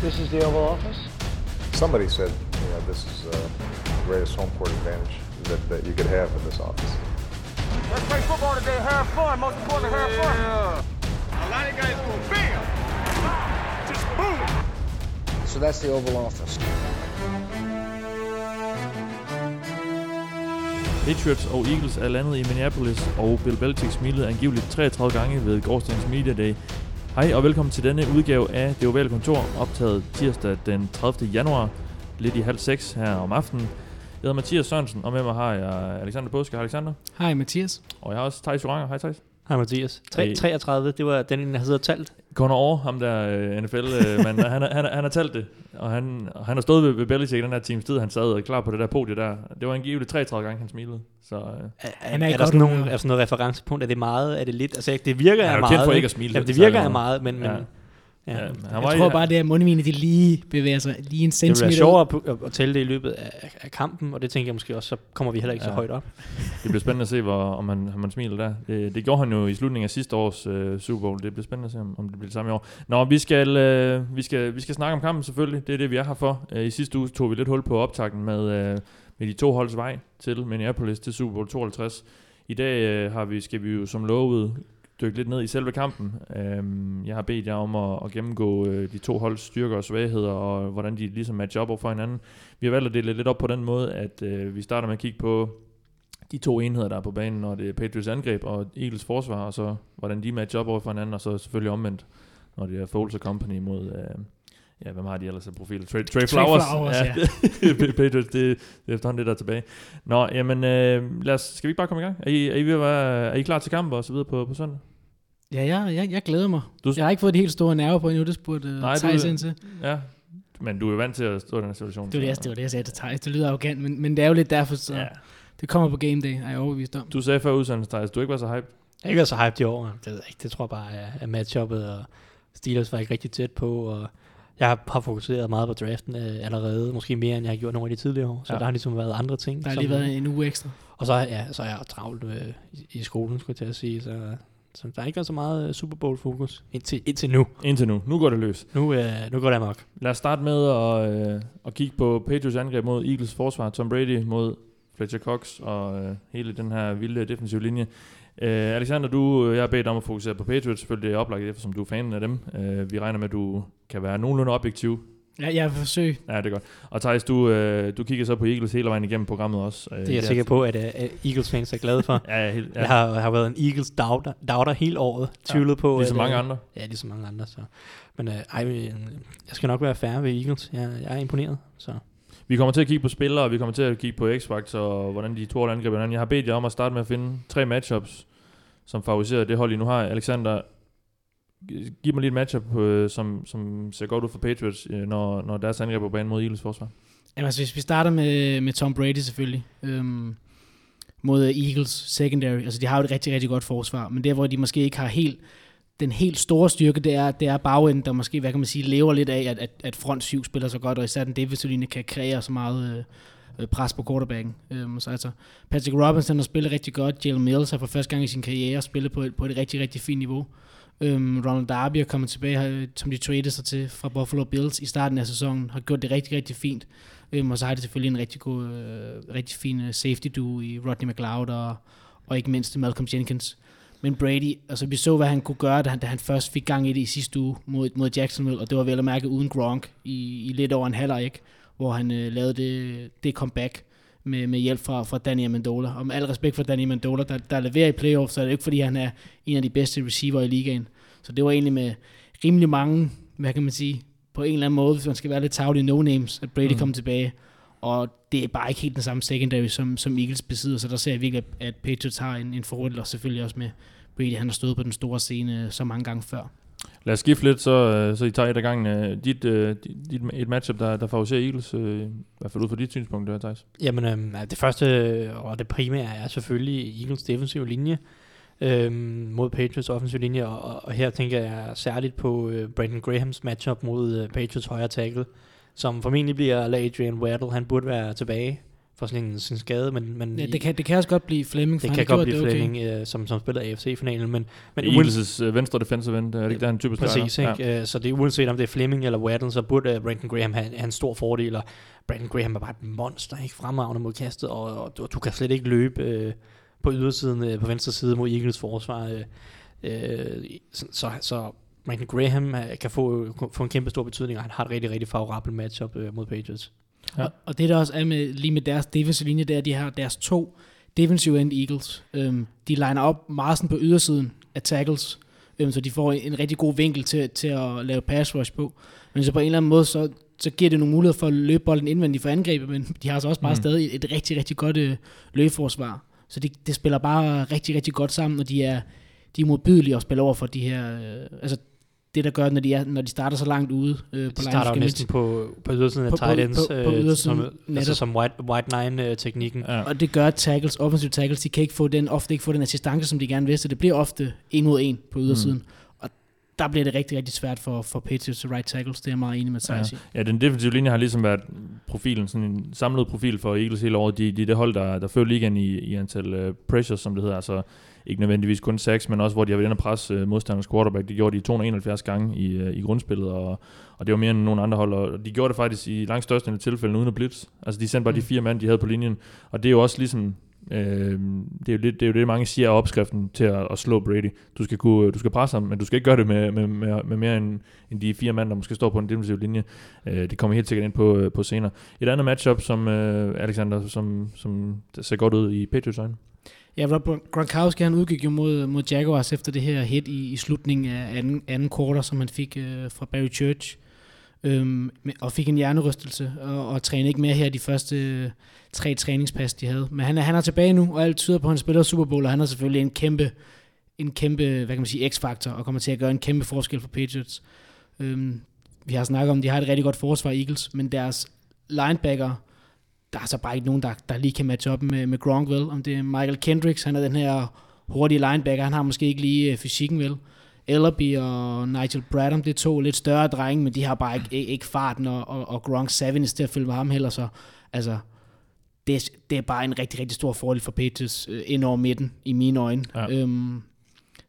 This is the Oval Office. Somebody said, you know, this is uh, the greatest home court advantage that, that you could have in this office. Let's play football today. Have fun. Most important, have fun. A lot of guys go bam, just boom. So that's the Oval Office. Patriots og Eagles er landet i Minneapolis, og Bill Belichick smilede angiveligt 33 gange ved gårdsdagens Media Day. Hej og velkommen til denne udgave af Det Ovale Kontor, optaget tirsdag den 30. januar, lidt i halv seks her om aftenen. Jeg hedder Mathias Sørensen, og med mig har jeg Alexander Påske. Hej Alexander. Hej Mathias. Og jeg har også Thijs Joranger. Hej Thijs. Hej Mathias. Tre- Hey. 33, det var den, jeg havde siddet og talt. Conor over ham der uh, NFL-mand, han, har- han, har- han har talt det, og han, og han har stået ved, ved Belichick i den her teams tid, han sad og klar på det der podie der. Det var angiveligt 33 gange, han smilede. Så Er, Han er, er er, der sådan nogle, er sådan noget referencepunkt? Er det meget? Er det lidt? Altså, det virker han er af jo meget. kendt for ikke at smile. Jamen, det virker meget. meget, men... men Ja. Ja. Ja, han var Jeg i- tror bare, det er mundvinen, de lige bevæger sig lige en Det centimeter. være ud. sjovere at, at, at tælle det i løbet af, af kampen, og det tænker jeg måske også, så kommer vi heller ikke Ja. så højt op. Det bliver spændende at se, hvor, om, han, om han smiler der. Det, det gjorde han jo i slutningen af sidste års øh, Super Bowl. Det bliver spændende at se, om, om det bliver det samme i år. Nå, vi skal, øh, vi, skal, vi skal snakke om kampen selvfølgelig. Det er det, vi er her for. Øh, I sidste uge tog vi lidt hul på optakten med, øh, med de to holds vej til Minneapolis til Super Bowl 52. I dag øh, har vi, skal vi jo som lovet dykke lidt ned i selve kampen. Øhm, jeg har bedt jer om at, at gennemgå øh, de to holds styrker og svagheder, og hvordan de ligesom matcher op over for hinanden. Vi har valgt at dele lidt op på den måde, at øh, vi starter med at kigge på de to enheder, der er på banen, når det er Patriots angreb og Eagles forsvar, og så hvordan de matcher op over for hinanden, og så selvfølgelig omvendt, når det er Foles og Company mod, øh, ja, hvem har de ellers af profiler? Trey, Trey, Flowers. Flowers, ja. det- Patriots, det, det er efterhånden det, der er tilbage. Nå, jamen, øh, lad os, skal vi ikke bare komme i gang? Er I, er I, ved at være, er I klar til kamp og så videre på, på søndag? Ja, jeg, jeg, jeg glæder mig. Du-. Jeg har ikke fået de helt store nerver på endnu, det spurgte uh, Nej, Thijs ind til. Ja, men du er jo vant til at stå i den her situation. Det var det, det var det, jeg sagde til Thijs. Det lyder arrogant, men, men det er jo lidt derfor, så Ja. det kommer på game day, er jeg overbevist om. Du sagde før udsendelsen, Thijs, du ikke var så hype. Jeg er ikke været så hyped i år. Det, ved jeg ikke. det tror jeg bare er, er matchuppet, og Steelers var ikke rigtig tæt på, og jeg har- fokuseret meget på draften øh, allerede, måske mere end jeg har gjort nogle af de tidligere år, så Ja. der har ligesom været andre ting. Der har som- lige været en uge ekstra. Og så, ja, så er jeg travlt øh, i, i skolen, skulle jeg til at sige, så, så der har ikke været så meget øh, Super Bowl-fokus indtil, indtil nu. Indtil nu. Nu går det løs. Nu, øh, nu går det amok. Lad os starte med at, øh, at kigge på Patriots angreb mod Eagles forsvar. Tom Brady mod Fletcher Cox og øh, hele den her vilde defensive linje. Øh, Alexander, du, øh, jeg har bedt om at fokusere på Patriots. Selvfølgelig det er oplagt, eftersom du er fan af dem. Øh, vi regner med, at du kan være nogenlunde objektiv. Ja, jeg vil forsøge. Ja, det er godt. Og Thijs, du, øh, du kigger så på Eagles hele vejen igennem programmet også. Øh, Det er jeg sikker på, at uh, Eagles-fans er glade for. Ja, ja, helt, ja. Jeg har, har været en Eagles doubter, doubter hele året, tvivlet på. Ligesom at, mange øh, andre. Ja, ligesom mange andre. Så. Men øh, ej, øh, jeg skal nok være færre ved Eagles. Jeg, jeg er imponeret. Så. Vi kommer til at kigge på spillere, og vi kommer til at kigge på X-Factor, og hvordan de to hold angriber hinanden. Jeg har bedt jer om at starte med at finde tre matchups, som favoriserer det hold, I nu har. Alexander, giv mig lige et matchup, øh, som, som ser godt ud for Patriots, øh, når, når deres angreb er på banen mod Eagles forsvar. Jamen, altså, hvis vi starter med, med Tom Brady selvfølgelig, øhm, mod Eagles secondary, altså de har jo et rigtig, rigtig godt forsvar, men der hvor de måske ikke har helt den helt store styrke, det er, det er bagenden, der måske, hvad kan man sige, lever lidt af, at, at, at front 7 spiller så godt, og især den defensive kan kreere så meget øh, øh, pres på quarterbacken. Øhm, så altså, Patrick Robinson har spillet rigtig godt, Jalen Mills har for første gang i sin karriere spillet på et, på et rigtig, rigtig fint niveau. Øhm, Ronald Darby er kommet tilbage, som de traded sig til fra Buffalo Bills i starten af sæsonen, har gjort det rigtig, rigtig fint. Øhm, og så har de selvfølgelig en rigtig god, øh, rigtig fin øh, safety duo i Rodney McLeod og, og ikke mindst Malcolm Jenkins. Men Brady, altså vi så, hvad han kunne gøre, da han, da han først fik gang i det i sidste uge mod, mod Jacksonville, og det var vel at mærke uden Gronk i, i lidt over en halvleg, ikke? hvor han øh, lavede det, det comeback med, med hjælp fra, fra Danny Amendola. Og med al respekt for Danny Amendola, der, der leverer i playoffs, så er det ikke fordi, han er en af de bedste receiver i ligaen. Så det var egentlig med rimelig mange, hvad kan man sige, på en eller anden måde, hvis man skal være lidt tavlig no-names, at Brady Mm. kom tilbage. Og det er bare ikke helt den samme secondary, som, som Eagles besidder, så der ser jeg virkelig, at Patriots har en, en og selvfølgelig også med Brady, han har stået på den store scene øh, så mange gange før. Lad os skifte lidt, så, øh, så I tager et af gangen. Øh, dit, dit, et matchup, der, der favoriserer Eagles, øh, i hvert fald ud fra dit synspunkt, der, Thijs. Jamen, øhm, det første og det primære er selvfølgelig Eagles defensive linje øhm, mod Patriots offensive linje, og, og- her tænker jeg særligt på øh, Brandon Grahams matchup mod øh, Patriots højre tackle, som formentlig bliver La Adrian Waddle. Han burde være tilbage for sådan en sin skade, men, men Ja, det, kan, det kan også godt blive Fleming, for det kan godt blive det okay. Fleming, øh, som, som spiller AFC-finalen, men, men Men Eagles' øh, venstre defensive end, er det ikke der, han typisk Præcis, ikke? Ja. Så det er uanset om det er Fleming eller Waddle, så burde uh, Brandon Graham have, have en stor fordel, og Brandon Graham er bare et monster, ikke fremragende mod kastet, og, og du, du kan slet ikke løbe øh, på ydersiden, øh, på venstre side mod Eagles forsvar. Øh, øh, så, så, så Brandon Graham øh, kan få, få en kæmpe stor betydning, og han har et rigtig, rigtig favorabelt matchup øh, mod Patriots. Ja. Og, og det der også er med, lige med deres defensive linje, det er, at de har deres to defensive end Eagles. Øhm, de liner op meget sådan på ydersiden af tackles, øhm, så de får en rigtig god vinkel til, til at lave pass rush på. Men så på en eller anden måde, så, så giver det nogle muligheder for at løbe bolden indvendigt for angrebet, men de har så også bare Mm. stadig et rigtig, rigtig godt øh, løbeforsvar. Så det, det spiller bare rigtig, rigtig godt sammen, og de er, de er modbydelige at spille over for de her... Øh, altså det, der gør, når de, er, når de starter så langt ude øh, på De starter jo næsten på, på ydersiden af På- på- tight ends, på- på øh, ydersiden som, altså netop. som white, white nine-teknikken. Ja. Og det gør at tackles, offensive tackles, de kan ikke få den, ofte ikke få den assistance, som de gerne vil, så det bliver ofte en mod en på ydersiden. Mm. Og der bliver det rigtig, rigtig svært for, for Patriots right tackles. Det er jeg meget enig med Ja. Thijs i. Ja, den defensive linje har ligesom været profilen, sådan en samlet profil for Eagles hele året. De, de er det hold, der, der fører ligaen i, i antal uh, pressures, som det hedder. Altså ikke nødvendigvis kun sacks, men også hvor de har været inde og presse uh, modstanders quarterback. Det gjorde de 271 gange i, uh, i grundspillet, og, og det var mere end nogen andre hold. Og de gjorde det faktisk i langt største tilfælde uden at blitz. Altså de sendte bare mm. de fire mand, de havde på linjen. Og det er jo også ligesom Øh, det, er jo det, det er jo det, mange siger er opskriften til at, at slå Brady. Du skal, kunne, du skal presse ham, men du skal ikke gøre det med, med, med, med mere end, end de fire mand, der måske står på en defensiv linje. Øh, det kommer helt sikkert ind på, øh, på senere. Et andet matchup, som øh, Alexander, som, som ser godt ud i Patriots øjne. Ja, Rob Gronkowski han udgik jo mod, mod Jaguars efter det her hit i, i slutningen af anden, anden quarter, som han fik øh, fra Barry Church. Øhm, og fik en hjernerystelse, og, og trænede ikke mere her de første øh, tre træningspas, de havde. Men han er, han er tilbage nu, og alt tyder på, at han spiller Super Bowl, og han er selvfølgelig en kæmpe, en kæmpe hvad kan man sige, x-faktor, og kommer til at gøre en kæmpe forskel for Patriots. Øhm, vi har snakket om, at de har et rigtig godt forsvar, Eagles, men deres linebacker, der er så bare ikke nogen, der, der lige kan matche op med, med Gronk, vel? Om det er Michael Kendricks, han er den her hurtige linebacker, han har måske ikke lige øh, fysikken, vel? Ellerby og Nigel Bradham, det er to lidt større drenge, men de har bare ikke, ikke, farten, og, og, og Gronk Savage til at følge med ham heller, så altså, det, er- det er bare en rigtig, rigtig stor fordel for Patriots øh, ind over midten, i mine øjne. Ja. Øhm,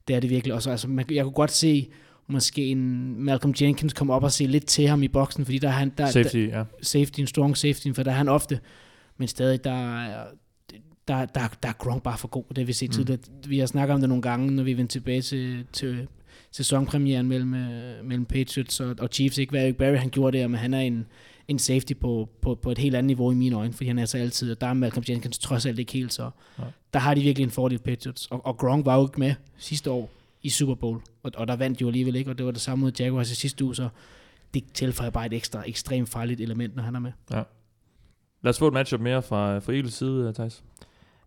det er det virkelig også. Altså, man, jeg kunne godt se, måske en Malcolm Jenkins komme op og se lidt til ham i boksen, fordi der er han, der, Safety, ja. safety, en strong safety, for der er han ofte, men stadig, der er, der, der, der er Gronk bare for god, det har vi set Mm. tidligere. Vi har snakket om det nogle gange, når vi vendte tilbage til, til sæsonpremieren mellem, øh, mellem Patriots og, og Chiefs. Ikke hvad Eric Barry han gjorde der, men han er en, en safety på, på, på et helt andet niveau i mine øjne, fordi han er så altid, og der er Malcolm Jenkins trods alt ikke helt, så Nej. der har de virkelig en fordel Patriots. Og, og Gronk var jo ikke med sidste år i Super Bowl, og, og der vandt de jo alligevel ikke, og det var det samme mod Jaguars i sidste uge, så det tilføjer bare et ekstra ekstremt farligt element, når han er med. Lad os få et matchup mere fra, fra Eagles side, øh, Thijs.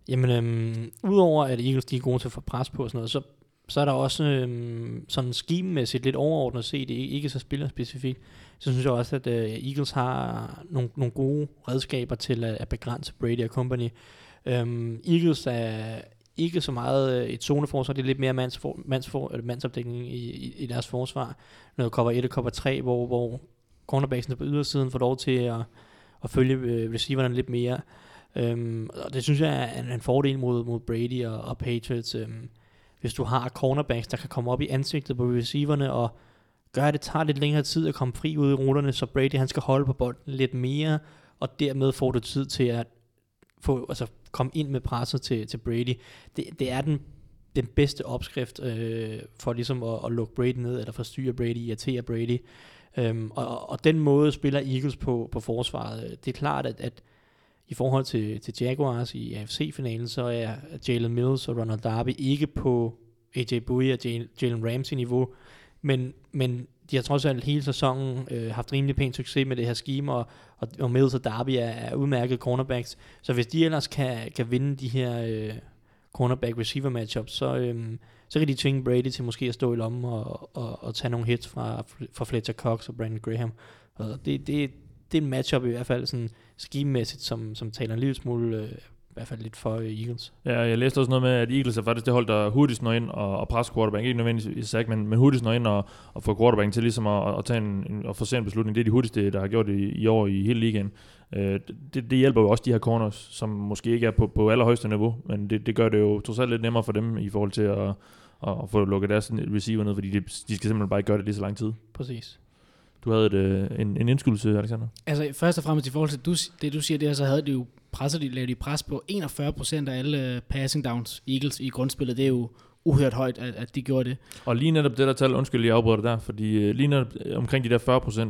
Jamen, øhm, udover at Eagles de er gode til at få pres på og sådan noget, så, så er der også øhm, sådan schememæssigt lidt overordnet set, ikke ikke så spillerspecifikt, så synes jeg også, at øh, Eagles har nogle, nogle gode redskaber til at, at begrænse Brady og company. Øhm, Eagles er ikke så meget øh, et zoneforsvar, det er lidt mere mandsfor, mandsfor, eller mandsopdækning i, i, i deres forsvar. Noget cover 1 og cover 3, hvor, hvor cornerbacksene på ydersiden får lov til at, at følge øh, receiverne lidt mere. Øhm, og det synes jeg er en, en fordel mod, mod Brady og, og Patriots. Øhm, hvis du har cornerbacks, der kan komme op i ansigtet på receiverne og gøre, at det tager lidt længere tid at komme fri ud i ruterne, så Brady han skal holde på bolden lidt mere, og dermed får du tid til at få, altså, komme ind med presset til, til Brady. Det, det er den, den bedste opskrift øh, for ligesom at, at lukke Brady ned, eller forstyrre Brady, irritere Brady. Øhm, og, og den måde spiller Eagles på, på forsvaret. Det er klart, at, at i forhold til, til Jaguars i AFC-finalen, så er Jalen Mills og Ronald Darby ikke på AJ Bowie og Jalen- Jalen Ramsey-niveau, men, men de har trods alt hele sæsonen øh, haft rimelig pæn succes med det her scheme, og, og, og Mills og Darby er, er udmærket cornerbacks. Så hvis de ellers kan, kan vinde de her øh, cornerback-receiver matchups, så, øh, så kan de tvinge Brady til måske at stå i lommen og, og, og tage nogle hits fra, fra Fletcher Cox og Brandon Graham. Og det, det, det er en matchup i hvert fald sådan schememæssigt, som, som taler en lille smule øh, hvert fald lidt for øh, Eagles. Ja, jeg læste også noget med, at Eagles er faktisk det hold, der hurtigst når ind og, og presser quarterback. Ikke nødvendigvis i sack, men, men hurtigst når ind og, og får quarterback til ligesom at, at tage en, en og få en beslutning. Det er de hurtigste, der har gjort det i, i år i hele ligaen. Øh, det, det, hjælper jo også de her corners, som måske ikke er på, på allerhøjeste niveau, men det, det gør det jo trods alt lidt nemmere for dem i forhold til at, at, at få lukket deres receiver ned, fordi de, de skal simpelthen bare ikke gøre det lige så lang tid. Præcis. Du havde et, øh, en, en indskydelse, Alexander. Altså først og fremmest i forhold til du, det, du siger der, så havde de jo presset, de lavede de pres på 41% af alle øh, passing downs Eagles i grundspillet. Det er jo uhørt højt, at, at de gjorde det. Og lige netop det der tal, undskyld, jeg afbryder der, fordi uh, lige netop omkring de der 40%,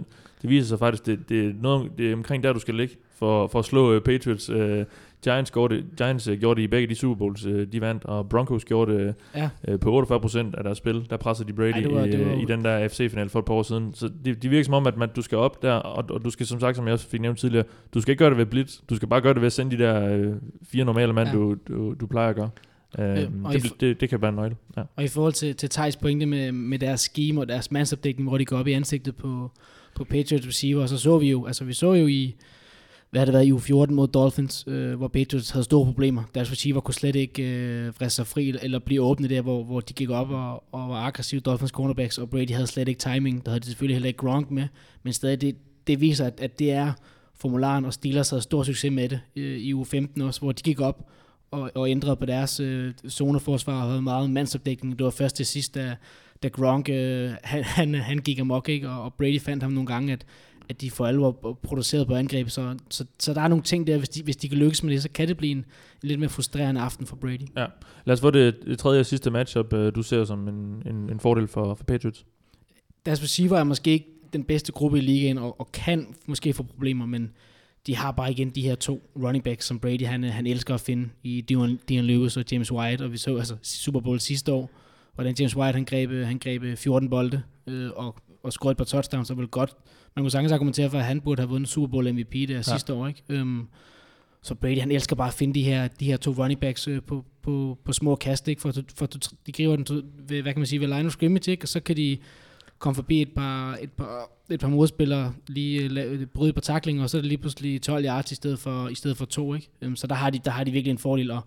det viser sig faktisk, det, det, er, noget, det er omkring der, du skal ligge for, for at slå uh, Patriots. Uh, Giants, gjorde det, Giants uh, gjorde det i begge de Super Bowls, uh, de vandt, og Broncos gjorde det ja. uh, på 48% af deres spil. Der pressede de Brady Ej, det var, det var, i, i den der FC-final for et par år siden. Så det, de virker som om, at man, du skal op der, og, og du skal som sagt, som jeg også fik nævnt tidligere, du skal ikke gøre det ved blitz, du skal bare gøre det ved at sende de der uh, fire normale mand, ja. du, du, du plejer at gøre. Uh, øh, det, det, det kan være en nøgle. Ja. Og i forhold til, til Thijs pointe med, med deres scheme og deres mandsopdækning, hvor de går op i ansigtet på, på Patriots receiver, så så vi jo, altså vi så jo i, hvad har det været i U14 mod Dolphins, øh, hvor Patriots havde store problemer. Deres receiver kunne slet ikke øh, friste sig fri eller blive åbne der, hvor, hvor de gik op og, og var aggressive Dolphins cornerbacks, og Brady havde slet ikke timing. Der havde de selvfølgelig heller ikke Gronk med, men stadig det, det viser, at, at det er formularen, og Steelers havde stor succes med det øh, i u 15 også, hvor de gik op og, og ændrede på deres øh, zoneforsvar og havde meget mandsopdækning. Det var først til sidst, da, da Gronk øh, han, han, han gik amok, ikke? Og, og Brady fandt ham nogle gange, at at de for alvor produceret på angreb. Så, så, så der er nogle ting der, hvis de, hvis de kan lykkes med det, så kan det blive en, en lidt mere frustrerende aften for Brady. Ja. Lad os få det, det tredje og sidste matchup, øh, du ser som en, en, en fordel for, for Patriots. Deres receiver er måske ikke den bedste gruppe i ligaen, og, og kan måske få problemer, men de har bare igen de her to running backs, som Brady han, han elsker at finde i Dion, Dion Lewis og James White, og vi så altså Super Bowl sidste år, hvordan James White han greb, han greb 14 bolde øh, og, og scorede et par touchdowns, så vel godt man kunne sagtens argumentere for, at han burde have vundet Super Bowl MVP der ja. sidste år. Ikke? Um, så Brady, han elsker bare at finde de her, de her to running backs øh, på, på, på små kast, ikke? For, for, de griber den ved, hvad kan man sige, ved line of scrimmage, ikke? og så kan de komme forbi et par, et par, et par modspillere, lige la, bryde på takling, og så er det lige pludselig 12 yards i stedet for, i stedet for to. Ikke? Um, så der har, de, der har de virkelig en fordel, og,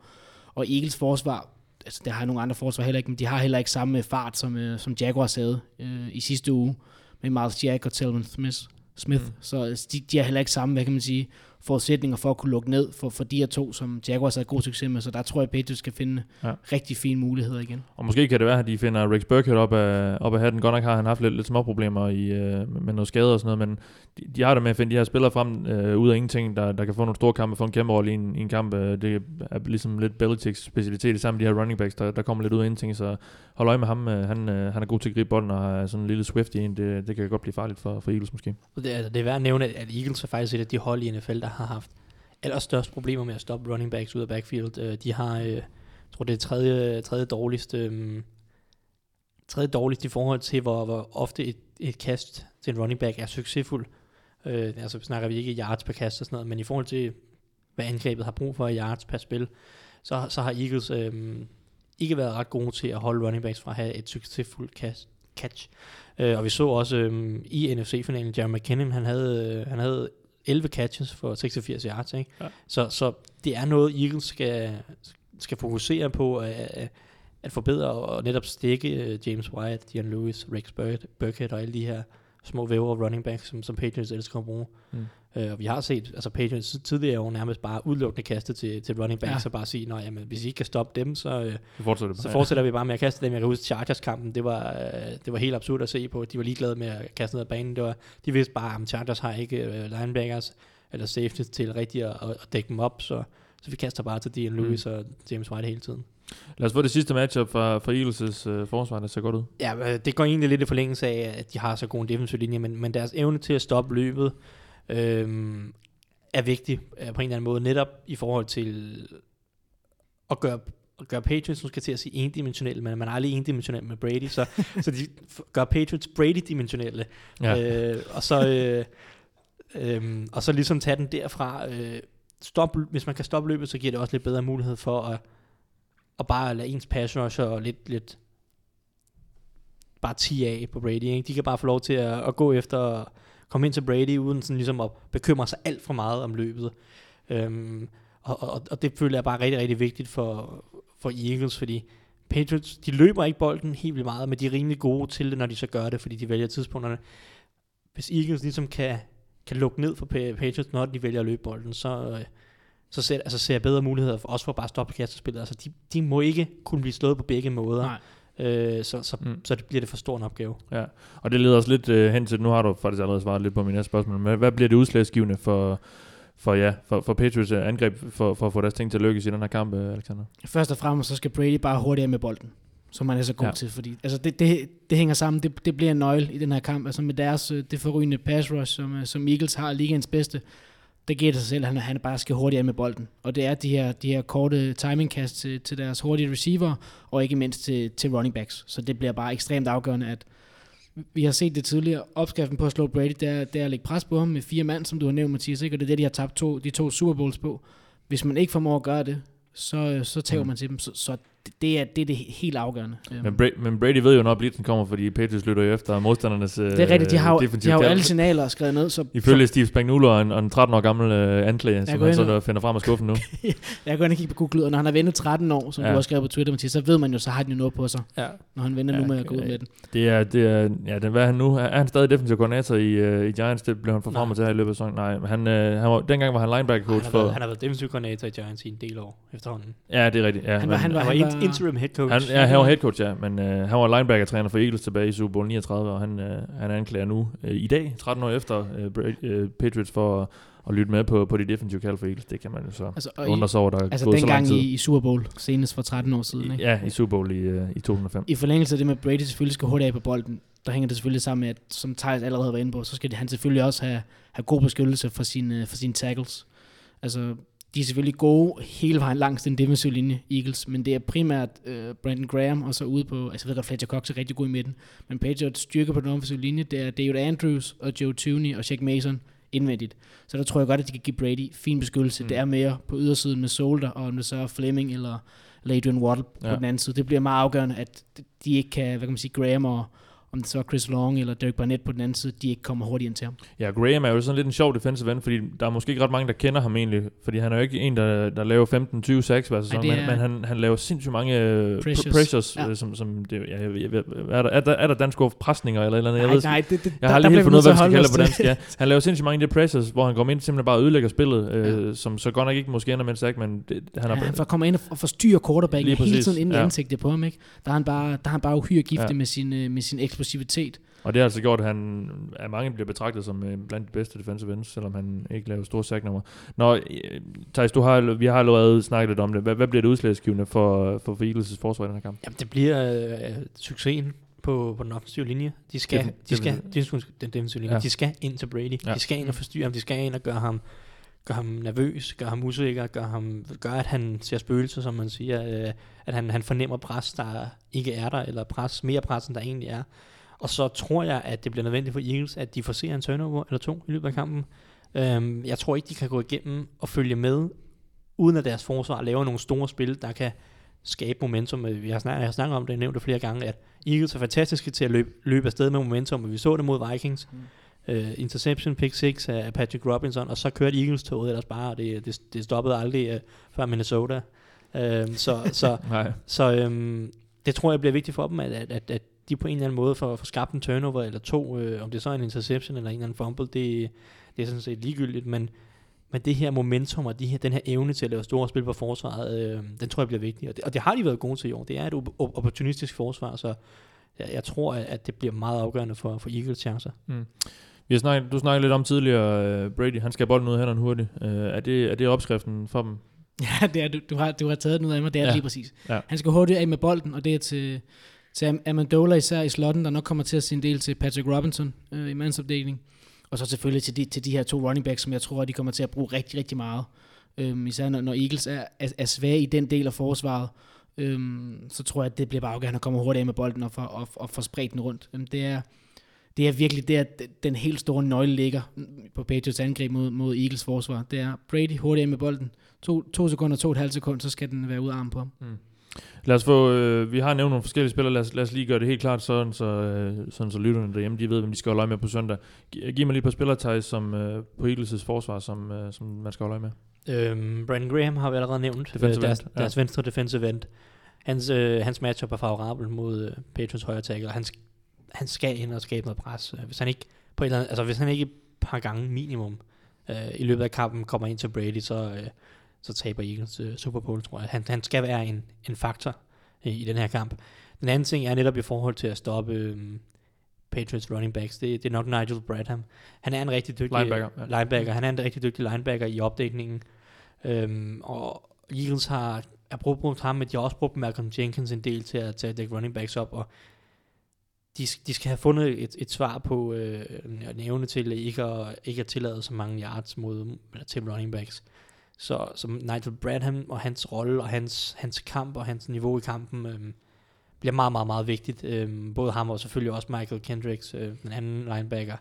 og Eagles forsvar, altså der har nogle andre forsvar heller ikke, men de har heller ikke samme fart, som, uh, som Jaguars havde uh, i sidste uge med Miles Jack og Telvin Smith. Smith. Mm. Så altså, de, de har heller ikke samme, hvad kan man sige, forudsætninger for at kunne lukke ned for, for de her to, som Jaguars har god succes med. Så der tror jeg, at Patriots skal finde ja. rigtig fine muligheder igen. Og måske kan det være, at de finder Rex Burkhead op af, op af hatten. Godt nok har han haft lidt, lidt små problemer i, øh, med noget skade og sådan noget, men de, de har det med at finde de her spillere frem øh, ud af ingenting, der, der kan få nogle store kampe, få en kæmpe rolle i en, i en kamp. Øh, det er ligesom lidt Belichicks specialitet sammen med de her running backs, der, der kommer lidt ud af ingenting, så hold øje med ham. Øh, han, øh, han er god til at gribe bolden og har sådan en lille swift i en. Det, det kan godt blive farligt for, for Eagles måske. Det er, det er værd at nævne, at Eagles er faktisk et af de hold i NFL, der har haft allerstørst problemer med at stoppe running backs ud af backfield. Øh, de har, øh, jeg tror det er tredje, tredje dårligst, øh, tredje dårligst i forhold til, hvor, hvor ofte et, et kast til en running back er succesfuld. Øh, altså snakker vi ikke yards per kast og sådan noget, men i forhold til, hvad angrebet har brug for i yards per spil, så, så har Eagles øh, ikke været ret gode til at holde running backs fra at have et succesfuldt kast, catch. Uh, og vi så også um, i NFC-finalen, Jeremy McKinnon, han havde, uh, han havde 11 catches for 86 yards. Ikke? Ja. Så, så det er noget, Eagles skal, skal fokusere på at, at forbedre og netop stikke øh, James White, Dion Lewis, Rex Burkhead og alle de her små væver running backs, som, som Patriots elsker at bruge. Mm. Uh, og vi har set, altså Patriots tidligere år nærmest bare udelukkende kastet til, til running backs, ja. og bare sige, at hvis I ikke kan stoppe dem, så, uh, så, fortsætter, så fortsætter vi bare med at kaste dem. Jeg kan huske Chargers-kampen, det var, uh, det var helt absurd at se på. De var ligeglade med at kaste ned af banen. Det var, de vidste bare, at Chargers har ikke uh, linebackers eller safety til rigtigt at, at dække dem op, så, så vi kaster bare til Dion Lewis mm. og James White hele tiden. Lad os få det sidste matchup fra, fra Eagles' uh, forsvar, der ser godt ud. Ja, det går egentlig lidt i forlængelse af, at de har så god en defensiv linje, men, men deres evne til at stoppe løbet, øhm, er vigtig øh, på en eller anden måde, netop i forhold til at gøre, at gøre Patriots, nu skal jeg til at sige endimensionelle, men man er aldrig endimensionel med Brady, så, så de gør Patriots Brady-dimensionelle. Ja. Øh, og så... Øh, øh, og så ligesom tage den derfra. Øh, stop, hvis man kan stoppe løbet, så giver det også lidt bedre mulighed for at, at bare lade ens pass rusher og lidt, lidt bare 10 af på Brady. Ikke? De kan bare få lov til at, at gå efter komme ind til Brady, uden sådan ligesom at bekymre sig alt for meget om løbet. Øhm, Og, og, og det føler jeg bare er rigtig, rigtig vigtigt for, for Eagles, fordi Patriots, de løber ikke bolden helt vildt meget, men de er rimelig gode til det, når de så gør det, fordi de vælger tidspunkterne. Hvis Eagles ligesom kan, kan lukke ned for Patriots, når de vælger at løbe bolden, så, øh, så ser, altså ser jeg bedre muligheder for, os for bare at stoppe kastespillet. Altså de, de må ikke kunne blive slået på begge måder. Nej. Øh, så, så, Mm. så det bliver det for stor en opgave. Ja, og det leder os lidt øh, hen til, nu har du faktisk allerede svaret lidt på min næste spørgsmål, men hvad bliver det udslagsgivende for, for, ja, for, for Patriots øh, angreb for, for at få deres ting til at lykkes i den her kamp, øh, Alexander? Først og fremmest, så skal Brady bare hurtigere med bolden, som han er så god Ja. til, fordi altså det, det, det hænger sammen, det, det bliver en nøgle i den her kamp, altså med deres, øh, det forrygende pass rush, som, som Eagles har ligaens bedste, det giver det sig selv, at han, han bare skal hurtigere med bolden, og det er de her, de her korte timingkast til, til deres hurtige receiver, og ikke mindst til, til running backs, så det bliver bare ekstremt afgørende, at vi har set det tidligere, opskriften på at slå Brady, det er, det er at lægge pres på ham med fire mand, som du har nævnt, Mathias, ikke? og det er det, de har tabt to, de to Super Bowls på. Hvis man ikke formår at gøre det, så, så tager Mm. man til dem. Så, så det, er, det er det helt afgørende. Øhm, Men, Bra- men Brady ved jo, når blitzen kommer, fordi Patriots lytter jo efter modstandernes øh, det er rigtigt, de har, jo, de har jo alle signaler skrevet ned, så, Ifølge Steve Spagnuolo og en, og en 13 år gammel øh, anklager, som han så og- finder frem af skuffen nu. så jeg går ind og kigger på Google, og når han har ventet 13 år, som Ja. du også skrev på Twitter, Mathias, så ved man jo, så har han jo noget på sig, Ja. når han venter Ja, nu med at gå ud øh, med den. Det er, det er, ja, det, hvad er han nu? Er er han stadig defensiv koordinator i, øh, i Giants? Det blev han forfremmet til her i løbet af sæsonen. Nej, men han, øh, han var, dengang var han linebacker Han coach for... han har været defensive coordinator i Giants i en del år efterhånden. Ja, det er rigtigt. Ja, Han var- han var- Han var- interim head coach. Han, ja, han var head coach, ja, men øh, han var linebacker-træner for Eagles tilbage i Super Bowl 39, og han, øh, han anklager nu øh, i dag, 13 år efter øh, Bra- øh, Patriots, for at, at lytte med på, på de defensive call for Eagles. Det kan man jo så Altså, undre sig over, der er altså gået så lang tid. i, i Super Bowl, senest for 13 år siden. Ikke? Ja, i Super Bowl i, øh, i 2005. I forlængelse af det med, at Brady selvfølgelig skal hurtigt af på bolden, der hænger det selvfølgelig sammen med, at som Thijs allerede var inde på, så skal han selvfølgelig også have, have god beskyttelse for sine, for sine tackles. Altså, de er selvfølgelig gode hele vejen langs den defensive linje, Eagles, men det er primært øh, Brandon Graham, og så ude på, altså jeg ved godt, Fletcher Cox er rigtig god i midten, men Patriots styrke på den offensive linje, det er David Andrews og Joe Tooney og Shaq Mason indvendigt. Så der tror jeg godt, at de kan give Brady fin beskyttelse. Mm. Det er mere på ydersiden med Solder, og om det så er Fleming eller, eller Adrian Waddle. Ja. på den anden side. Det bliver meget afgørende, at de ikke kan, hvad kan man sige, Graham og om det så er Chris Long eller Derek Barnett på den anden side, de ikke kommer hurtigt ind til ham. Ja, Graham er jo sådan lidt en sjov defensive end, fordi der er måske ikke ret mange, der kender ham egentlig, fordi han er jo ikke en, der, der laver 15-20 sacks hver sæson, men, er- men han, han laver sindssygt mange øh, Pressures. pressures, Ja. ja. som, som det, ja, jeg, jeg, er, der, er, der, er der dansk ord presninger eller eller andet? Jeg nej, ved, nej, det, det, Jeg har der helt fundet ud af, hvad vi skal kalde på dansk. Ja. Han laver sindssygt mange af de pressures, hvor han går ind simpelthen bare ødelægger spillet, øh, Ja. som så godt nok ikke måske ender med en sack, men det, han Ja, har... han kommer ind og- og forstyrrer quarterbacken hele tiden inden ja. ja. ansigtet på ham. Ikke? Der er han bare, der er han bare uhyre giftig Ja. ja. med, sin, øh, med sin eksplosivitet. Og det har altså gjort, at han af mange bliver betragtet som øh, blandt de bedste defensive ends, selvom han ikke laver store sacknummer. Nå, øh, Thijs, du har, vi har allerede snakket lidt om det. Hvad, hvad bliver det udslagsgivende for, for, for Eagles' forsvar i den her kamp? Jamen, det bliver øh, succesen på, på den offensive linje. De skal, Defen- de skal, defen- de skal, den defensive linje, Ja. de skal ind til Brady. Ja. De skal ind og forstyrre ham, de skal ind og gøre ham, gør ham nervøs, gør ham usikker, gør, ham, gør at han ser spøgelser, som man siger, øh, at han, han fornemmer pres, der ikke er der, eller pres, mere pres, end der egentlig er. Og så tror jeg, at det bliver nødvendigt for Eagles, at de forser en turnover eller to i løbet af kampen. Øhm, jeg tror ikke, de kan gå igennem og følge med, uden at deres forsvar laver nogle store spil, der kan skabe momentum. Jeg Vi har snakket, jeg har snakket om det, jeg nævnte flere gange, at Eagles er fantastiske til at løbe, løbe afsted med momentum, og vi så det mod Vikings. Mm. Uh, interception, pick 6 af Patrick Robinson, og så kørte Eagles toget ellers bare, og det, det, det stoppede aldrig uh, før Minnesota. Uh, så så, så um, det tror jeg bliver vigtigt for dem, at, at, at, at de på en eller anden måde får, får skabt en turnover eller to, uh, om det så er en interception eller en eller anden fumble, det, det er sådan set ligegyldigt, men, men det her momentum og de her, den her evne til at lave store spil på forsvaret, øh, den tror jeg bliver vigtig, og det, og det har de været gode til i år. Det er et op- op- opportunistisk forsvar, så jeg, jeg tror, at, at det bliver meget afgørende for, for Eagles chancer. Mm. Vi har snakket, du snakkede lidt om tidligere, uh, Brady, han skal bolden ud af hænderne hurtigt. Uh, er, det, er det opskriften for dem? Ja, det er, du, du, har, du har taget den ud af mig, det er Ja. lige præcis. Ja. Han skal hurtigt af med bolden, og det er til, til Am- Amendola især i slotten, der nok kommer til at se en del til Patrick Robinson øh, i mandsopdeling. Og så selvfølgelig til de, til de her to running backs, som jeg tror, de kommer til at bruge rigtig, rigtig meget. Øhm, især når, når Eagles er, er, er svage i den del af forsvaret, øhm, så tror jeg, at det bliver bare afgørende at komme hurtigt af med bolden og få og, og få spredt den rundt. Øhm, det er, det er virkelig der, den helt store nøgle ligger på Patriots angreb mod, mod Eagles forsvar. Det er Brady hurtigt med bolden. To, to sekunder, to og et halvt sekund, så skal den være ud af armen på ham. Mm. Lad os få, øh, vi har nævnt nogle forskellige spillere, lad os, lad os lige gøre det helt klart, sådan så, øh, sådan så lytterne derhjemme, de ved, hvem de skal holde øje med på søndag. Gi- Giv mig lige et par spillere, Thijs, som, øh, på Eagles' forsvar, som, øh, som man skal holde øje med. Øhm, Brandon Graham har vi allerede nævnt. Defensive øh, deres, end, ja. deres venstre defensive end. Hans, øh, hans matchup er favorabel mod øh, Patriots højre tackle, og han, sk- han skal ind og skabe noget pres. Øh, Hvis han ikke på et eller andet, altså hvis han ikke et par gange minimum øh, i løbet af kampen kommer ind til Brady, så, øh, så taber Eagles øh, Super Bowl, tror jeg. Han, han skal være en, en faktor i, i den her kamp. Den anden ting er netop i forhold til at stoppe øh, Patriots running backs. Det, det er nok Nigel Bradham. Han er en rigtig dygtig Linebacker, ja. linebacker. Han er en rigtig dygtig linebacker i opdækningen. Øhm, og Eagles har, har brugt, brugt ham, men de har også brugt Malcolm Jenkins en del til at, dække running backs op, og de, de skal have fundet et, et svar på øh, en evne til ikke at, ikke at tillade så mange yards mod, eller til running backs. Så som Nigel Bradham og hans rolle og hans, hans kamp og hans niveau i kampen øhm, bliver meget, meget, meget vigtigt. Øhm, både ham og selvfølgelig også Michael Kendricks, øh, den anden linebacker.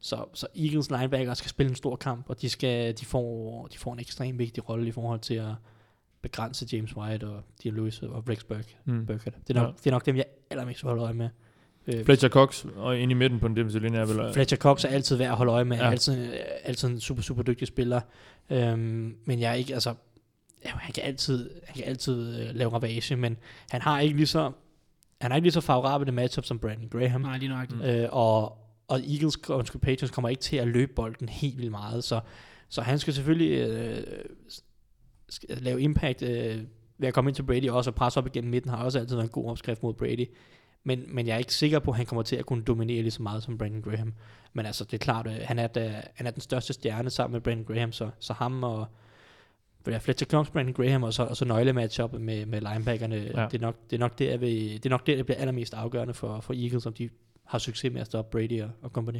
Så, så Eagles linebacker skal spille en stor kamp, og de, skal, de, får, de får en ekstremt vigtig rolle i forhold til at begrænse James White og Dion Lewis og Rex Mm. Burkhead. Det er, nok, Ja. det er nok dem, jeg allermest vil holde øje med. Øh, Fletcher Cox, og ind i midten på den defensive linje er vel... Fletcher Cox er altid værd at holde øje med. Ja. Altid, altid en super, super dygtig spiller. Øhm, men jeg er ikke, altså... Han kan altid, han kan altid øh, lave ravage, men han har ikke lige så... Han har ikke lige så favorabelt et matchup som Brandon Graham. Nej, lige nøjagtigt. Mm. Øh, og, og Eagles og Patriots kommer ikke til at løbe bolden helt vildt meget, så, så han skal selvfølgelig øh, skal lave impact øh, ved at komme ind til Brady også, og presse op igennem midten har også altid været en god opskrift mod Brady. Men, men jeg er ikke sikker på, at han kommer til at kunne dominere lige så meget som Brandon Graham. Men altså, det er klart, øh, han, er da, han er den største stjerne sammen med Brandon Graham, så, så ham og ja, Fletcher Cox, Brandon Graham, og så, og så nøgle matchup med, med linebackerne, Ja. ja. det, er nok, det, er nok der, vi, det er nok der, det bliver allermest afgørende for, for Eagles, om de har succes med at stoppe Brady og, og company.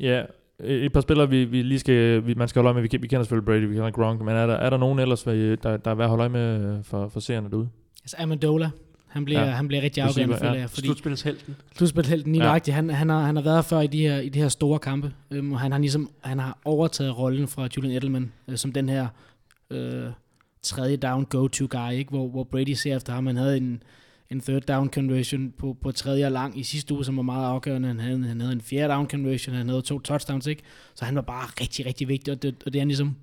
Ja, et par spillere, vi, vi lige skal, vi, man skal holde øje med. Vi, vi kender selvfølgelig Brady, vi kender Gronk, men er der, er der nogen ellers, I- der, der er værd at holde øje med øh, for, for seerne derude? Altså Amendola, han bliver, Ja. han bliver rigtig afgørende, føler ja. jeg. Fordi Slutspilshelten. slutspilhelten lige Ja. ja. han, han, har, han har været før i de her, i de her store kampe. Øhm, og han har ligesom han har overtaget rollen fra Julian Edelman, øh, som den her øh, tredje down go-to guy, ikke? Hvor, hvor Brady ser efter ham. Han havde en, en third down conversion på, på tredje og lang i sidste uge, som var meget afgørende. Han havde, han havde en fjerde down conversion, han havde to touchdowns, ikke? Så han var bare rigtig, rigtig vigtig, og det, og det er han ligesom,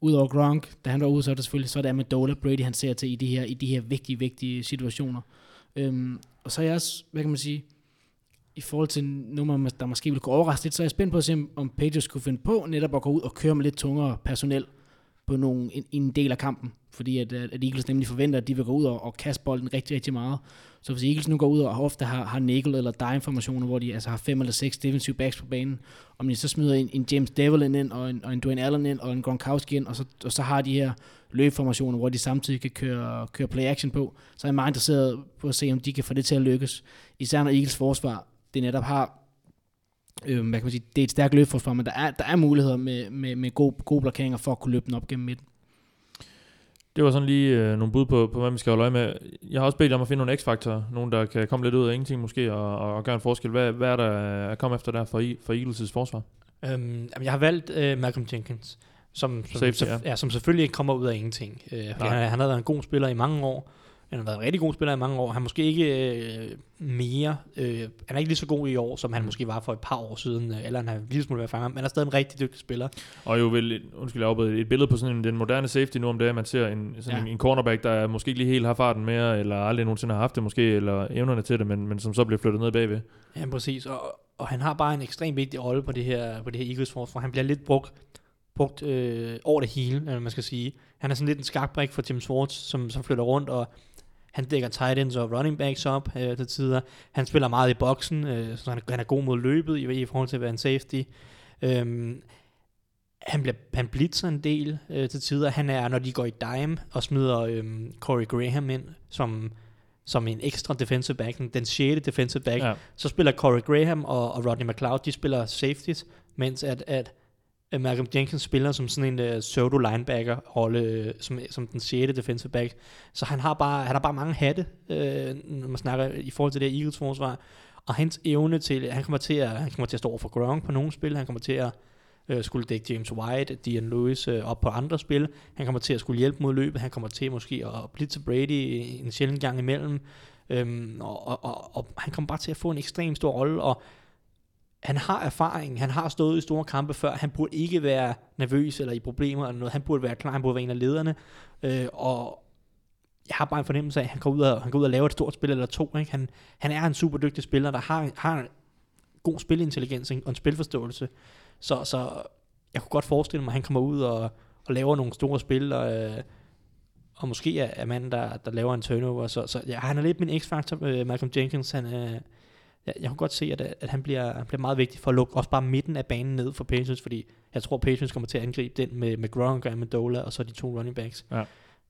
Udover Gronk, da han var ude, så er det selvfølgelig, så er det Amendola Brady, han ser til i de her, i de her vigtige, vigtige situationer. Øhm, og så er jeg også, hvad kan man sige, i forhold til nummer, der måske vil kunne overraske lidt, så er jeg spændt på at se, om- om Patriots kunne finde på netop at gå ud og køre med lidt tungere personel på nogle, en, en del af kampen. Fordi at, at Eagles nemlig forventer, at de vil gå ud og, og kaste bolden rigtig, rigtig meget. Så hvis Eagles nu går ud og ofte har, har nickel eller dime formationer, hvor de altså har fem eller seks defensive backs på banen, om de så smider en, en James Devlin ind, og en, og en Dwayne Allen ind, og en Gronkowski ind, og så, og så har de her løbeformationer, hvor de samtidig kan køre, køre play action på, så er jeg meget interesseret på at se, om de kan få det til at lykkes. Især når Eagles forsvar, det netop har øh, hvad kan man sige, det er et stærkt løbforsvar, men der er, der er muligheder med, med, med gode, gode blokeringer for at kunne løbe den op gennem midten. Det var sådan lige øh, nogle bud på, på, hvad vi skal holde øje med. Jeg har også bedt om at finde nogle x-faktorer. Nogen, der kan komme lidt ud af ingenting måske, og, og, og gøre en forskel. Hvad, hvad er der at komme efter der for, for Eagles' forsvar? Øhm, jeg har valgt øh, Malcolm Jenkins, som, som, Safety, ja. ja. Som selvfølgelig ikke kommer ud af ingenting. Øh, han, han har været en god spiller i mange år. Han har været en rigtig god spiller i mange år. Han er måske ikke øh, mere... Øh, han er ikke lige så god i år, som han måske var for et par år siden. Øh, eller han har en lille smule været fanget, men han er stadig en rigtig dygtig spiller. Og jo vel, undskyld, jeg et billede på sådan en, den moderne safety nu om dagen, man ser en, sådan Ja. en, en cornerback, der måske ikke lige helt har farten mere, eller aldrig nogensinde har haft det måske, eller evnerne til det, men, men som så bliver flyttet ned bagved. Ja, præcis. Og, og han har bare en ekstremt vigtig rolle på det her, på det her Eagles forsvar. Han bliver lidt brugt, brugt øh, over det hele, eller man skal sige. Han er sådan lidt en skakbrik for Tim Swartz, som, som flytter rundt, og han dækker tight ends og running backs op øh, til tider. Han spiller meget i boksen, øh, så han, er- han er god mod løbet i, i forhold til at være en safety. Øhm, han, bliver, han blitzer en del øh, til tider. Han er, når de går i dime og smider øhm, Corey Graham ind, som, som en ekstra defensive back, den- 6. defensive back, Ja. så spiller Corey Graham og, og Rodney McLeod, de spiller safeties, mens at, at at Malcolm Jenkins spiller som sådan en uh, pseudo linebacker rolle øh, som, som den sjette defensive back. Så han har bare, han har bare mange hatte, øh, når man snakker i forhold til det her Eagles forsvar. Og hans evne til, han kommer til at, han kommer til at stå over for Gronk på nogle spil, han kommer til at øh, skulle dække James White, Dion Lewis øh, op på andre spil. Han kommer til at skulle hjælpe mod løbet. Han kommer til måske at blitze Brady en sjældent gang imellem. Øhm, og, og, og, og han kommer bare til at få en ekstremt stor rolle, og han har erfaring, han har stået i store kampe før, han burde ikke være nervøs eller i problemer eller noget, han burde være klar, han burde være en af lederne, øh, og jeg har bare en fornemmelse af, at han går ud og, han går ud og laver et stort spil eller to. Ikke? Han, han er en super dygtig spiller, der har, har en god spilintelligens og en spilforståelse. Så, så jeg kunne godt forestille mig, at han kommer ud og, og laver nogle store spil, og, øh, og måske er, er manden, der, der laver en turnover. Så, så ja, han er lidt min x-faktor, øh, Malcolm Jenkins. Han, øh, jeg, jeg kunne godt se, at, at han, bliver, han bliver meget vigtig for at lukke også bare midten af banen ned for Patriots, fordi jeg tror, Patriots kommer til at angribe den med, med Gronk og med Dola, og så de to running backs. Ja.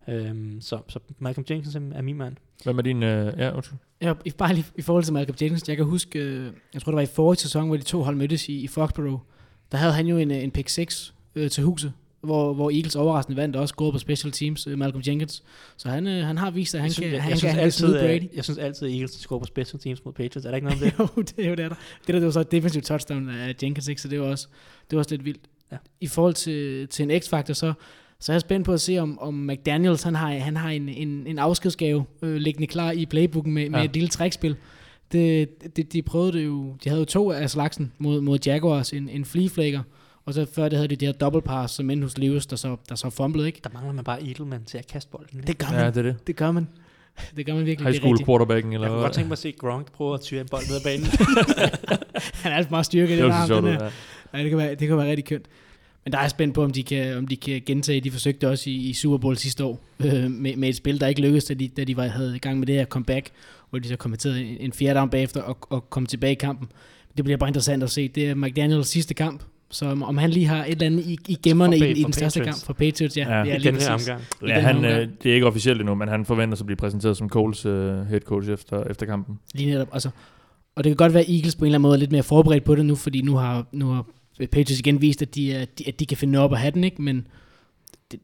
Øhm, så, så Malcolm Jenkins er, min mand. Hvem er din... Øh, ja, undskyld. Ja, bare lige i forhold til Malcolm Jenkins, jeg kan huske, øh, jeg tror det var i forrige sæson, hvor de to hold mødtes i, i Foxborough, der havde han jo en, øh, en pick 6 øh, til huset, hvor, hvor Eagles overraskende vandt og også gået på special teams, øh, Malcolm Jenkins. Så han, øh, han har vist, at han jeg synes, kan, jeg, han jeg, kan, synes altid, at, Brady. jeg synes altid, at Eagles scorer på special teams mod Patriots. Er der ikke noget om det? jo, det er jo det er der. Det der, det var så et defensive touchdown af Jenkins, ikke? så det var også, det var også lidt vildt. Ja. I forhold til, til en x-faktor, så, så er jeg spændt på at se, om, om McDaniels han har, han har en, en, en afskedsgave øh, liggende klar i playbooken med, med Ja. et lille trækspil. Det, det, de prøvede det jo, de havde jo to af slagsen mod, mod Jaguars, en, en flea flaker, og så før det havde de de her double pass, som endte hos Lewis, der så, der så fumblede, ikke? Der mangler man bare Edelman til at kaste bolden. ikke? Det gør man. Ja, det er det. Det gør man. Det gør man virkelig. High det school quarterbacken, eller Jeg kunne hvad? godt tænke mig at se Gronk prøve at tyre en bold ned ad banen. Han er altså meget styrke i Det den var arm, sjovt, den ud, her. ja. Ja, det kan være, det kan være rigtig kønt. Men der er jeg spændt på, om de kan, om de kan gentage. De forsøgte også i, i Super Bowl sidste år øh, med, med et spil, der ikke lykkedes, da de, da de var, havde i gang med det her comeback, hvor de så kommenterede en, en fjerde down bagefter og, og kom tilbage i kampen. Det bliver bare interessant at se. Det er McDaniels sidste kamp, så om, om han lige har et eller andet i, i gemmerne For i, i den største kamp for Patriots. Ja, Ja. ja, I lige den her omgang. Ja, den han, her øh, omgang. det er ikke officielt endnu, men han forventer sig at blive præsenteret som Coles øh, head coach efter, efter kampen. Lige netop. Altså, og det kan godt være, at Eagles på en eller anden måde er lidt mere forberedt på det nu, fordi nu har, nu har Patriots igen vist, at de, er, de, at de kan finde op og have den, ikke? Men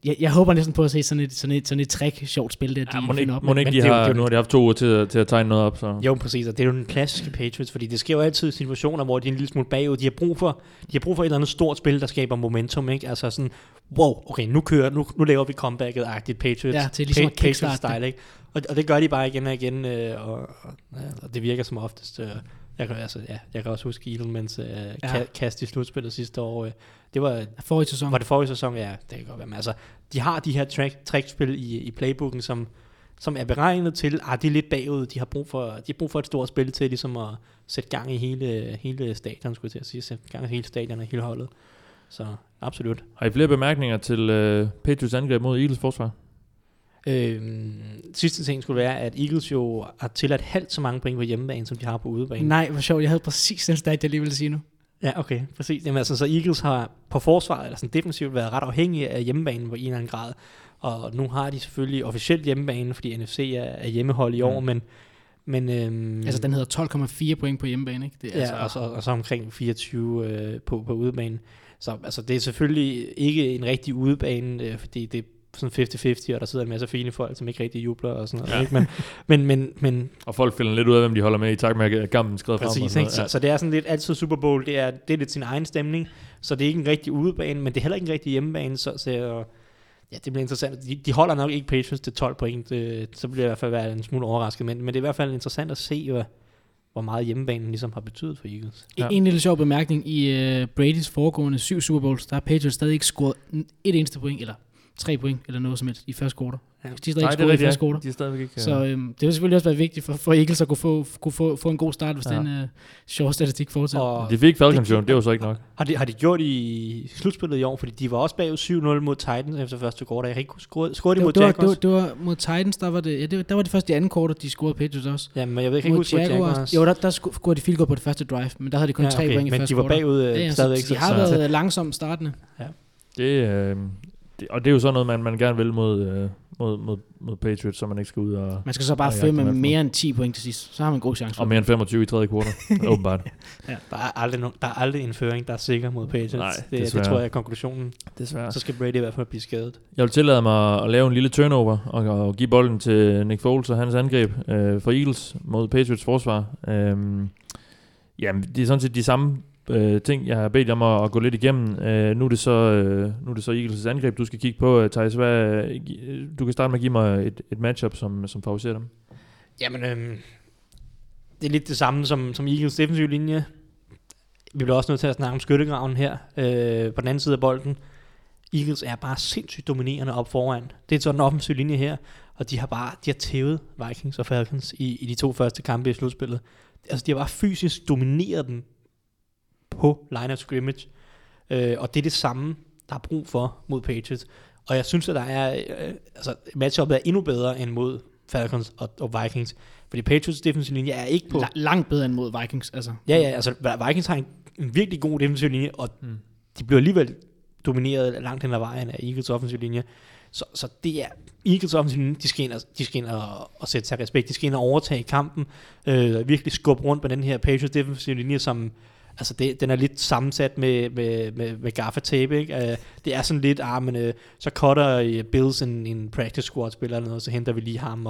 jeg, jeg håber næsten på at se sådan et, sådan et, sådan et trick sjovt spil, der de Ja, må finder ikke, op. må med. ikke Men de har, det nu har de haft to uger til, til at tegne noget op, så... Jo, præcis, og det er jo den klassiske Patriots, fordi det sker jo altid situationer, hvor de er en lille smule bagud. De har brug for, de har brug for et eller andet stort spil, der skaber momentum, ikke? Altså sådan, wow, okay, nu kører, nu, nu laver vi comebacket-agtigt Patriots, Ja, til ligesom det. Patriots-style, ikke? Og, og, det gør de bare igen og igen, øh, og, og, ja, og det virker som oftest. Øh, jeg, kan, altså, ja, jeg kan også huske Edelmans øh, Ja. kast i slutspillet sidste år. Øh, det var, Forrige sæson. var det forrige sæson? Ja, det kan godt være. Men altså, de har de her track, trackspil i, i playbooken, som, som er beregnet til, ah, de er lidt bagud, de har brug for, de har brug for et stort spil til ligesom at sætte gang i hele, hele stadion, skulle jeg til at sige, sætte gang i hele stadion og hele holdet. Så absolut. Har I flere bemærkninger til øh, Patriots angreb mod Eagles forsvar? Øhm, sidste ting skulle være, at Eagles jo har tilladt halvt så mange point på hjemmebane, som de har på udebane. Nej, hvor sjovt. Jeg havde præcis den stat, jeg lige ville sige nu. Ja, okay, præcis. Jamen, altså, så Eagles har på forsvaret, eller sådan defensivt, været ret afhængige af hjemmebanen på en eller anden grad. Og nu har de selvfølgelig officielt hjemmebane, fordi NFC er, er hjemmehold i år, Mm. men... men øhm, Altså, den hedder 12,4 point på hjemmebane, ikke? Det er ja, altså, og, så, og så omkring 24 øh, på, på udebane. Så altså, det er selvfølgelig ikke en rigtig udebane, øh, fordi det sådan 50-50, og der sidder en masse fine folk, som ikke rigtig jubler og sådan noget. Ja. Ikke? Men, men, men, men Og folk finder lidt ud af, hvem de holder med i takt med, at kampen skrider frem. Præcis, ikke? Så, så det er sådan lidt altid Super Bowl, det er, det er lidt sin egen stemning, så det er ikke en rigtig udebane, men det er heller ikke en rigtig hjemmebane, så, så ja, det bliver interessant. De, de holder nok ikke Patriots til 12 point, det, så bliver jeg i hvert fald være en smule overrasket, men, men det er i hvert fald interessant at se, hvad, hvor meget hjemmebanen ligesom har betydet for Eagles. Ja. En lille sjov bemærkning. I uh, Brady's foregående syv Super Bowls, der har Patriots stadig ikke scoret et eneste point, eller tre point, eller noget som helst, i første quarter. Ja. De har stadig Nej, ikke det er i første ja. quarter. De er stadigvæk ikke... Så øhm, det vil selvfølgelig også være vigtigt for, for Eagles at kunne få, kunne få, få en god start, hvis Ja. ja. den øh, sjove statistik fortsætter. Og de fik Falcons det- jo, det var så ikke nok. har de, har de gjort i slutspillet i år, fordi de var også bagud 7-0 mod Titans efter første quarter. Jeg kan ikke huske, scorede scorede de mod det, var, det, var, Jaguars? det var mod Titans, der var det, ja, det, var- der var det første i anden quarter, de scorede Patriots også. Ja, men jeg ved ikke, ikke Mod huske mod Jaguars. Jo, der, der sco- scorede de field goal på det første drive, men der havde de kun ja, tre point i men første de var quarter. bagud øh, ja, ja, stadigvæk. så de har så, været langsomt startende. Det, øh, det, og det er jo sådan noget, man, man gerne vil mod, øh, mod, mod, mod Patriots, så man ikke skal ud og, Man skal så bare jagte med mere end 10 point til sidst. Så har man en god chance og mere end 25 i tredje kvartal. Åbenbart. Der er, aldrig no, der er aldrig en føring, der er sikker mod Patriots. Nej, det, det tror jeg er konklusionen. Desværre. Så skal Brady i hvert fald blive skadet. Jeg vil tillade mig at lave en lille turnover og, og give bolden til Nick Foles og hans angreb øh, for Eagles mod Patriots forsvar. Øhm, jamen, det er sådan set de samme øh, ting, jeg har bedt om at, at gå lidt igennem. Øh, nu, er det så, øh, nu er det så Eagles' angreb, du skal kigge på. Øh, Thijs, hvad, øh, du kan starte med at give mig et, et matchup, som, som favoriserer dem. Jamen, øh, det er lidt det samme som, som Eagles defensive linje. Vi bliver også nødt til at snakke om skyttegraven her, øh, på den anden side af bolden. Eagles er bare sindssygt dominerende op foran. Det er sådan en offensiv linje her, og de har bare de har tævet Vikings og Falcons i, i de to første kampe i slutspillet. Altså, de har bare fysisk domineret dem på line of scrimmage. Øh, og det er det samme, der er brug for mod Patriots. Og jeg synes, at der er, øh, altså, matchuppet er endnu bedre end mod Falcons og, og Vikings. Fordi Patriots defensive linje er ikke på... La- langt bedre end mod Vikings. Altså. Ja, ja, altså Vikings har en, en virkelig god defensiv linje, og mm. de bliver alligevel domineret langt hen ad vejen af Eagles offensiv linje. Så, så det er Eagles offensiv linje, de skal ind, og, de skal ind og, og sætte sig respekt, de skal ind og overtage kampen, øh, virkelig skubbe rundt på den her Patriots defensiv linje, som altså det, den er lidt sammensat med, med, med, med gaffatape, ikke? Uh, det er sådan lidt, ah, men uh, så cutter uh, Bills en, en practice squad spiller eller noget, så henter vi lige ham,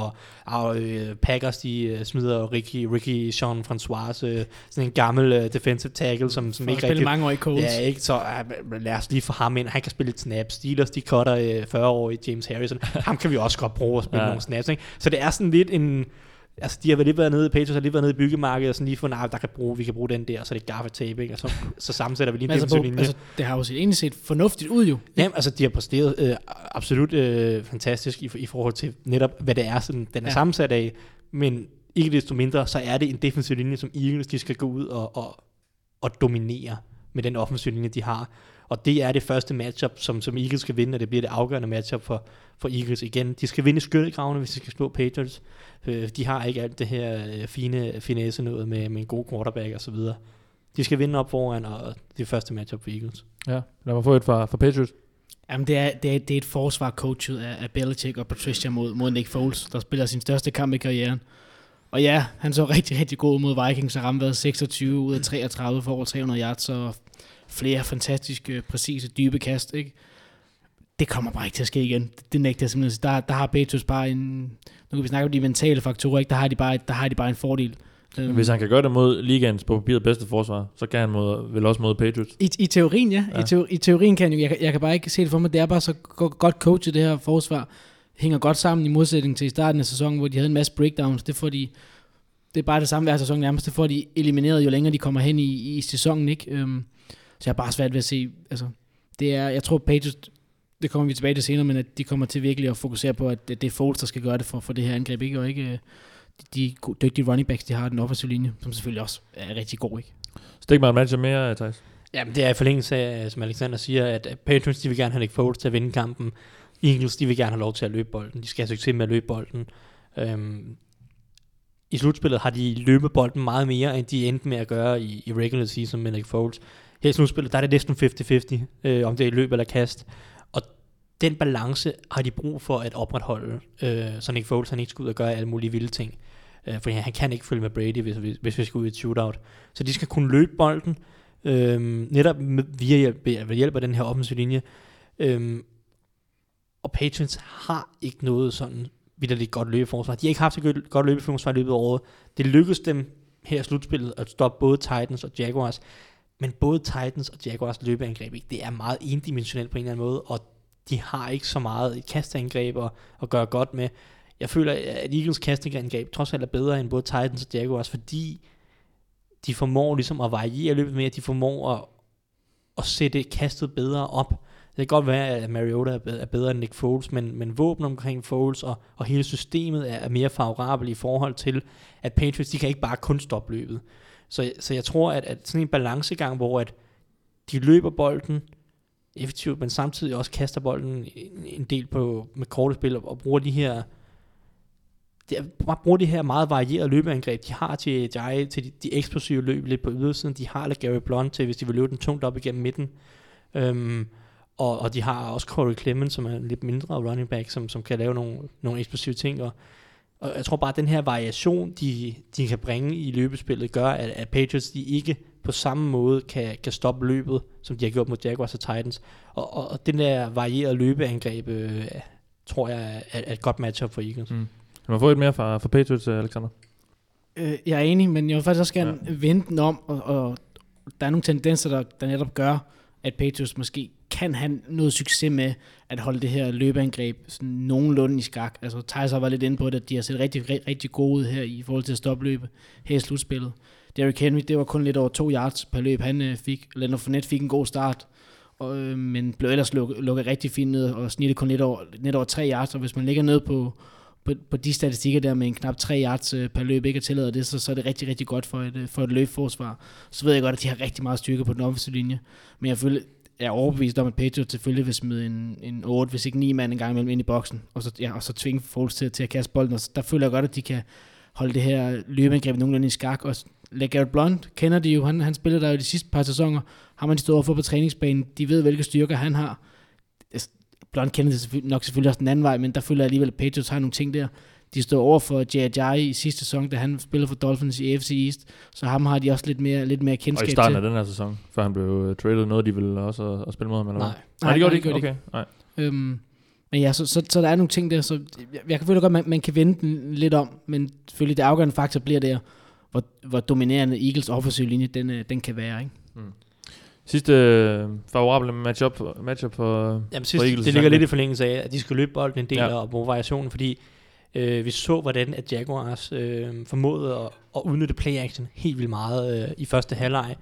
og uh, Packers, de uh, smider Ricky, Ricky Jean François, uh, sådan en gammel uh, defensive tackle, som, som For ikke rigtig... mange år i Colts. Ja, ikke? Så uh, lad os lige få ham ind. Han kan spille et snap. Steelers, de cutter uh, 40 år i James Harrison. ham kan vi også godt bruge at spille Ja. nogle snaps. Ikke? Så det er sådan lidt en... Altså, de har lidt været nede i Patriots, har lidt været nede i byggemarkedet, og sådan lige fundet, ah, der kan bruge, vi kan bruge den der, og så er det gaffatape, ikke? Og så, så sammensætter vi lige en altså, på, linje. altså, det har jo set, egentlig set fornuftigt ud jo. Jamen, altså, de har præsteret øh, absolut øh, fantastisk i, i forhold til netop, hvad det er, sådan, den er ja. sammensat af. Men ikke desto mindre, så er det en defensiv linje, som Eagles, de skal gå ud og, og, og dominere med den offensiv linje, de har. Og det er det første matchup, som, som Eagles skal vinde, og det bliver det afgørende matchup for, for Eagles igen. De skal vinde skyttegravene, hvis de skal slå Patriots. Øh, de har ikke alt det her øh, fine finesse noget med, med en god quarterback og så videre. De skal vinde op foran, og det er første matchup for Eagles. Ja, lad mig få et fra, fra Patriots. Jamen, det er, det er, det er et forsvar coachet af, af Belichick og Patricia mod, mod Nick Foles, der spiller sin største kamp i karrieren. Og ja, han så rigtig, rigtig god mod Vikings og ramte været 26 ud af 33 for over 300 yards og flere fantastiske, præcise, dybe kast, ikke? Det kommer bare ikke til at ske igen. Det nægter jeg simpelthen. Der, der har Patriots bare en... Nu kan vi snakke om de mentale faktorer, ikke? Der har de bare, der har de bare en fordel. Øhm, Hvis han kan gøre det mod ligaens på papiret bedste forsvar, så kan han mod, vel også mod Patriots. I, I teorien, ja. Ja. I, teori, I teorien kan jeg, jeg, kan- jeg kan bare ikke se det for mig. Det er bare så go- godt coachet, det her forsvar. Hænger godt sammen i modsætning til i starten af sæsonen, hvor de havde en masse breakdowns. Det får de... Det er bare det samme hver sæson nærmest. Det får de elimineret, jo længere de kommer hen i, i sæsonen, ikke? Øhm, så jeg har bare svært ved at se... Altså, det er, jeg tror, Patriots... Det kommer vi tilbage til senere, men at de kommer til virkelig at fokusere på, at det det er Foles, der skal gøre det for, for det her angreb, ikke? Og ikke øh, de dygtige running backs, de har i den offensive linje, som selvfølgelig også er rigtig god, ikke? Stik mig et matchup mere, Thijs. Jamen, det er i forlængelse af, som Alexander siger, at at Patriots, de vil gerne have Nick Foles til at vinde kampen. Eagles, de vil gerne have lov til at løbe bolden. De skal have succes med at løbe bolden. Øhm, I slutspillet har de løbet bolden meget mere, end de endte med at gøre i, i regular season med Nick Foles. Her i slutspillet, der er det næsten 50-50, øh, om det er løb eller kast. Og den balance har de brug for at opretholde, øh, så Nick Foles han ikke skal ud og gøre alle mulige vilde ting. Øh, for han kan ikke følge med Brady, hvis, hvis, hvis vi skal ud i et shootout. Så de skal kunne løbe bolden, øh, netop med, via hjælp, ved hjælp af den her offensive linje. Øh, og Patriots har ikke noget sådan vidderligt godt løbeforsvar. De har ikke haft så godt- godt løbeforsvar i løbet af året. Det lykkedes dem her i slutspillet at stoppe både Titans og Jaguars. Men både Titans og Jaguars løbeangreb, ikke, det er meget endimensionelt på en eller anden måde, og de har ikke så meget et kastangreb at, at gøre godt med. Jeg føler, at Eagles kastangreb trods alt er bedre end både Titans og Jaguars, fordi de formår ligesom at variere løbet mere, de formår at, at sætte kastet bedre op. Det kan godt være, at Mariota er bedre, end Nick Foles, men, men våben omkring Foles og, og hele systemet er, er mere favorabelt i forhold til, at Patriots, de kan ikke bare kun stoppe løbet. Så, så jeg tror, at, at sådan en balancegang, hvor at de løber bolden effektivt, men samtidig også kaster bolden en, en del på, med korte spil og, og bruger de her de, bare bruger de her meget varierede løbeangreb, de har til, til, til de, de eksplosive løb lidt på ydersiden, de har Gary Blunt til, hvis de vil løbe den tungt op igennem midten. Øhm, og, og de har også Corey Clemens, som er en lidt mindre running back, som, som kan lave nogle, nogle eksplosive ting. Og, og jeg tror bare, at den her variation, de, de kan bringe i løbespillet, gør, at, at Patriots de ikke på samme måde kan, kan stoppe løbet, som de har gjort mod Jaguars og Titans. Og, og, og den der varierede løbeangreb, øh, tror jeg er, er et godt matchup for Eagles. Mm. Kan man få et mere fra, fra Patriots, øh, Alexander? Øh, jeg er enig, men jeg vil faktisk også gerne ja. vende den om og, og, der er nogle tendenser, der, der netop gør, at Patriots måske kan han noget succes med at holde det her løbeangreb sådan nogenlunde i skak. Altså Thijs var lidt inde på det, at de har set rigtig, rigtig, rigtig gode ud her i forhold til at stoppe løbet her i slutspillet. Derrick Henry, det var kun lidt over to yards per løb, han øh, fik. Leonard Fournette fik en god start, og, øh, men blev ellers lukket, lukket rigtig fint ned og snittede kun lidt over, lidt over tre yards, og hvis man ligger ned på, på, på de statistikker der med en knap 3 yards øh, per løb ikke tillader det, så, så er det rigtig, rigtig godt for et, øh, for et løbforsvar. Så ved jeg godt, at de har rigtig meget styrke på den offensive linje, men jeg føler, jeg er overbevist om, at Patriots selvfølgelig vil smide en, en 8, hvis ikke 9 mand en gang imellem ind i boksen, og så, ja, og så tvinge Foles til, til at kaste bolden, og så, der føler jeg godt, at de kan holde det her løbeangreb nogenlunde i skak, og LeGarrette Blunt kender de jo, han, han spillede der jo de sidste par sæsoner, har man de stået overfor på træningsbanen, de ved, hvilke styrker han har. Altså, Blunt kender det nok selvfølgelig også den anden vej, men der føler jeg alligevel, at Patriots har nogle ting der. De stod over for J.J. i sidste sæson, da han spillede for Dolphins i AFC East, så ham har de også lidt mere, lidt mere kendskab til. Og i starten til. af den her sæson, før han blev uh, traded, noget de ville også at, at spille mod ham, eller nej. hvad? Nej, det gjorde de ikke. Okay, nej. Øhm, men ja, så, så, så, der er nogle ting der, så jeg, jeg kan føle godt, at man, man kan vende den lidt om, men selvfølgelig det afgørende faktor bliver der, hvor, hvor dominerende Eagles offensive linje, den, øh, den kan være. Ikke? Mm. Sidste øh, favorable matchup, matchup for, Jamen, sidst, for Eagles. Det ligger lidt i forlængelse af, at de skal løbe bolden en del ja. og bruge variationen, fordi øh, vi så, hvordan at Jaguars øh, formåede at, at udnytte play-action helt vildt meget øh, i første halvleg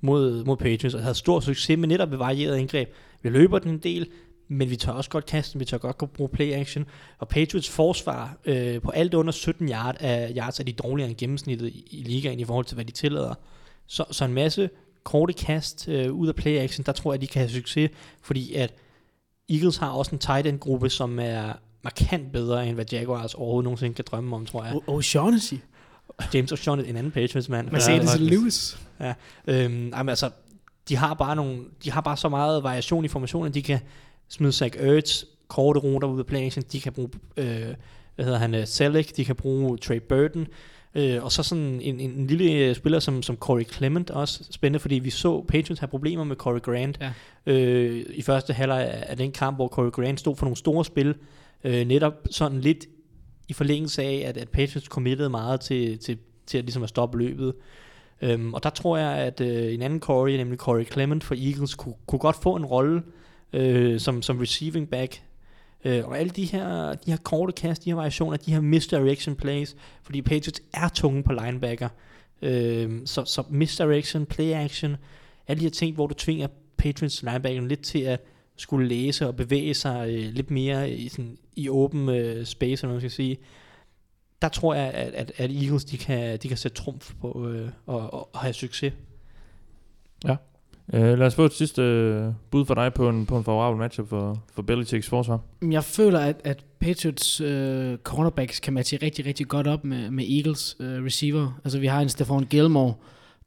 mod, mod Patriots, og havde stor succes med netop ved varieret indgreb. Vi løber den en del, men vi tør også godt kaste vi tør godt bruge play action. Og Patriots forsvar øh, på alt under 17 yard af yards er de dårligere end gennemsnittet i, i ligaen i forhold til, hvad de tillader. Så, så en masse korte kast øh, ud af play action, der tror jeg, de kan have succes, fordi at Eagles har også en tight end gruppe, som er markant bedre, end hvad Jaguars overhovedet nogensinde kan drømme om, tror jeg. O'Shaughnessy. James O'Shaughnessy, en anden Patriots-mand. Mercedes Lewis. Ja, øhm, jamen, altså, de har bare nogle, de har bare så meget variation i formationen, de kan smide Zach Ertz, korte ruter ud af planen, de kan bruge, øh, hvad hedder han, uh, Selleck, de kan bruge Trey Burton, øh, og så sådan en, en, en lille øh, spiller som, som Corey Clement også spændende, fordi vi så Patriots have problemer med Corey Grant ja. øh, i første halvleg af den kamp, hvor Corey Grant stod for nogle store spil, øh, netop sådan lidt i forlængelse af, at, at Patriots committede meget til, til, til at, ligesom at stoppe løbet. Øhm, og der tror jeg, at øh, en anden Corey, nemlig Corey Clement for Eagles, kunne, kunne godt få en rolle øh, som, som receiving back. Øh, og alle de her, de her korte kast, de her variationer, de her misdirection plays, fordi Patriots er tunge på linebacker. Øh, så, så misdirection, play action, alle de her ting, hvor du tvinger Patriots linebacker lidt til at skulle læse og bevæge sig øh, lidt mere i, sådan, i åben øh, space, eller man skal sige. Der tror jeg, at, at, at Eagles de kan, de kan sætte trumf på øh, og, og, og have succes. Ja. Uh, lad os få et sidste uh, bud for dig på en, på en favorabel matchup for, for Belichicks forsvar. Jeg føler, at, at Patriots uh, cornerbacks kan matche rigtig, rigtig godt op med, med Eagles uh, receiver. Altså vi har en Stefan Gilmore,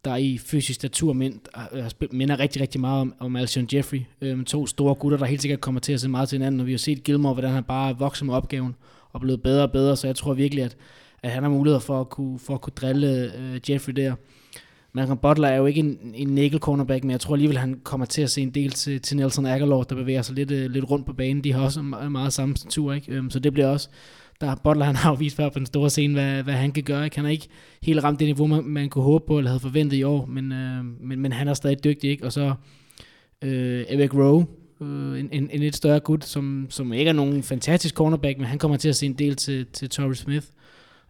der i fysisk natur mind, øh, altså, minder rigtig, rigtig meget om, om Alshon Jeffrey. Øhm, to store gutter, der helt sikkert kommer til at se meget til hinanden, og vi har set Gilmore, hvordan han bare vokser med opgaven og blevet bedre og bedre, så jeg tror virkelig, at, at han har mulighed for at kunne, for at kunne drille øh, Jeffrey der. Malcolm Butler er jo ikke en, en nickel cornerback, men jeg tror alligevel, han kommer til at se en del til, til Nelson Aguilar, der bevæger sig lidt, øh, lidt rundt på banen. De har også meget, meget samme statur, ikke? Øhm, så det bliver også... Der, Butler han har jo vist før på den store scene, hvad, hvad han kan gøre. Ikke? Han har ikke helt ramt det niveau, man, man kunne håbe på, eller havde forventet i år, men, øh, men, men han er stadig dygtig. Ikke? Og så øh, Eric Rowe, øh, en, en, en lidt større gut, som, som ikke er nogen fantastisk cornerback, men han kommer til at se en del til, til Torrey Smith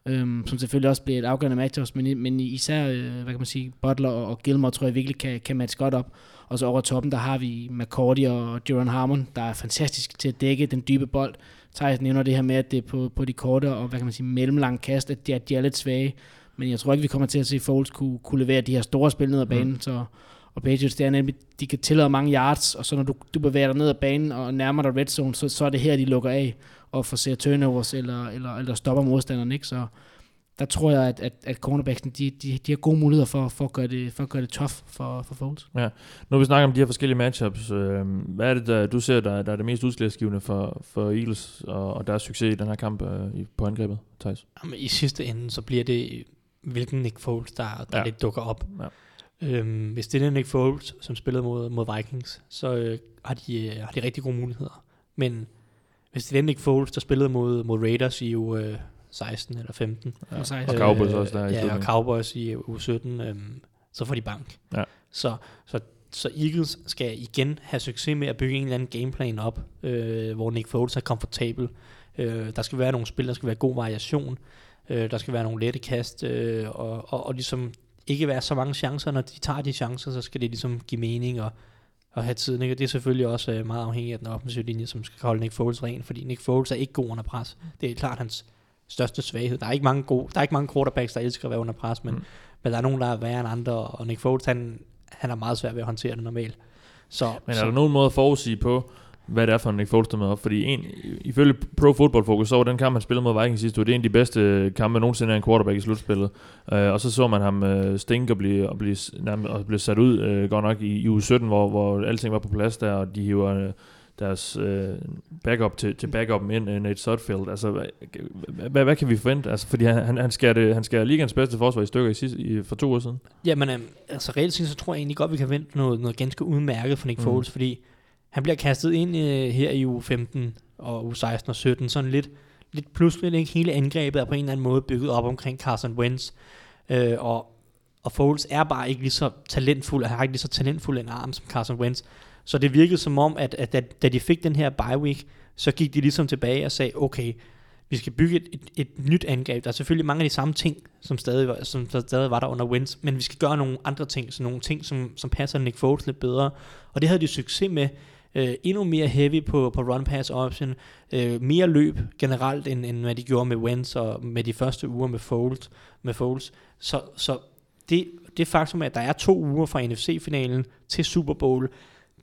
øh, som selvfølgelig også bliver et afgørende matchup, men, men især, øh, hvad kan man sige, Butler og, og Gilmore tror jeg virkelig kan, kan matche godt op. Og så over toppen, der har vi McCordy og Jaron Harmon, der er fantastisk til at dække den dybe bold. Thijs nævner det her med, at det er på, på de korte og hvad kan man sige, mellemlange kast, at de er, de er lidt svage. Men jeg tror ikke, vi kommer til at se Foles kunne, kunne levere de her store spil ned ad banen. Mm. Så, og Patriots, det er nemlig, de kan tillade mange yards, og så når du, du bevæger dig ned ad banen og nærmer dig red zone, så, så er det her, de lukker af og forser turnovers, eller, eller, eller stopper modstanderen, ikke? Så der tror jeg, at, at, at cornerbacksen, de, de, de har gode muligheder for, for, at gøre det, for at gøre det tough for, for Foles. Ja. Nu vi snakker om de her forskellige matchups, øh, hvad er det, der, du ser, der, der er det mest udslagsgivende for, for Eagles og, og deres succes i den her kamp øh, på angrebet, Thijs? Jamen, I sidste ende, så bliver det, hvilken Nick Foles, der, der ja. lidt dukker op. Ja. Øhm, hvis det er Nick Foles, som spillede mod, mod Vikings, så øh, har, de, øh, har de rigtig gode muligheder. Men hvis det er Nick Foles, der spillede mod, mod Raiders i uge øh, 16 eller 15. Ja. Og, og Cowboys også der øh, i Ja, og Cowboys i uge 17, øh, så får de bank. Ja. Så, så, så Eagles skal igen have succes med at bygge en eller anden gameplan op, øh, hvor Nick Foles er komfortabel. Øh, der skal være nogle spil, der skal være god variation. Øh, der skal være nogle lette kast, øh, og, og, og ligesom ikke være så mange chancer. Når de tager de chancer, så skal det ligesom give mening og, og have tiden. Ikke? Og det er selvfølgelig også øh, meget afhængigt af den offensive linje, som skal holde Nick Foles ren, fordi Nick Foles er ikke god under pres. Det er klart hans største svaghed. Der er ikke mange, gode, der er ikke mange quarterbacks, der elsker at være under pres, men, mm. men der er nogen, der er værre end andre, og Nick Foles, han, han er meget svært ved at håndtere det normalt. Så, Men er så, der nogen måde at forudsige på, hvad det er for en Nick Foles, der er med op? Fordi en, ifølge Pro Football Focus, så var den kamp, han spillede mod Vikings sidste uge, det er en af de bedste kampe nogensinde af en quarterback i slutspillet. Uh, og så så man ham uh, stinke og blive, og blive, nærmest, og blive sat ud, uh, godt nok i, i uge 17, hvor, hvor alting var på plads der, og de hiver uh, deres uh, backup til, til backupen ind, uh, Nate Sudfeld. Altså, hvad, hvad, hvad, kan vi forvente? Altså, fordi han, han, han, skærer det, han skærer ligands bedste forsvar i stykker i sidste, i, for to år siden. Jamen, øhm, altså reelt set, så tror jeg egentlig godt, vi kan vente noget, noget ganske udmærket for Nick Mm. Foles, fordi han bliver kastet ind øh, her i uge 15 og uge 16 og 17, sådan lidt, lidt pludseligt, ikke? Hele angrebet er på en eller anden måde bygget op omkring Carson Wentz, øh, og, og Foles er bare ikke lige så talentfuld, og har ikke lige så talentfuld en arm som Carson Wentz, så det virkede som om, at, at da, da de fik den her bye week, så gik de ligesom tilbage og sagde, okay, vi skal bygge et, et, et nyt angreb. Der er selvfølgelig mange af de samme ting, som stadig, var, som stadig var der under Wentz, men vi skal gøre nogle andre ting, så nogle ting, som, som passer Nick Foles lidt bedre. Og det havde de succes med. Øh, endnu mere heavy på, på run pass option, øh, mere løb generelt, end, end hvad de gjorde med Wentz og med de første uger med Foles. Med Foles. Så, så det, det faktum, at der er to uger fra NFC-finalen til Super Bowl,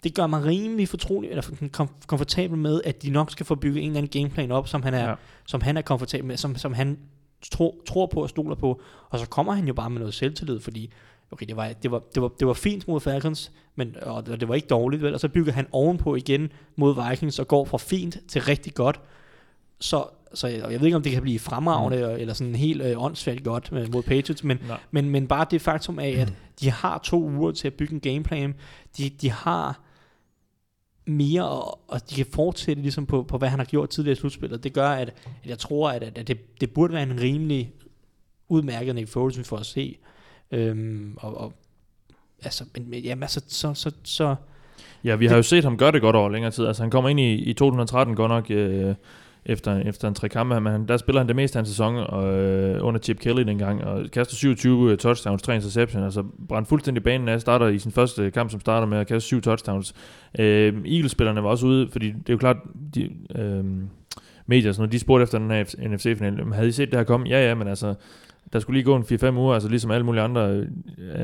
det gør mig rimelig fortrolig, eller kom, komfortabel med, at de nok skal få bygget en eller anden gameplan op, som han er, Ja. som han er komfortabel med, som, som han tro, tror på og stoler på. Og så kommer han jo bare med noget selvtillid, fordi okay, det var, det var, det var, det var fint mod Falcons, men, og det var ikke dårligt, vel? og så bygger han ovenpå igen mod Vikings og går fra fint til rigtig godt. Så, så jeg, jeg ved ikke, om det kan blive fremragende, mm. eller sådan helt øh, åndssvagt godt med, mod Patriots, men, Nej. men, men bare det faktum af, at de har to uger til at bygge en gameplan, de, de har mere, og, og de kan fortsætte ligesom på, på, hvad han har gjort tidligere i slutspillet. Det gør, at, at jeg tror, at, at det, det burde være en rimelig udmærket Nick Foles, vi får at se. Øhm, og, og altså, men, men, jamen, altså, så, så, så Ja, vi har jo set ham gøre det godt over længere tid. Altså, han kommer ind i, i 2013 godt nok øh, efter, efter en tre kampe, men der spiller han det meste af en sæson øh, under Chip Kelly dengang, og kaster 27 øh, touchdowns, 3 interceptions, altså brændte fuldstændig banen af, starter i sin første kamp, som starter med at kaste 7 touchdowns. Øh, Eagles-spillerne var også ude, fordi det er jo klart, de, øh, medier, når sådan noget, de spurgte efter den her NFC-final, havde I set det her komme? Ja, ja, men altså, der skulle lige gå en 4-5 uger, altså ligesom alle mulige andre. Øh,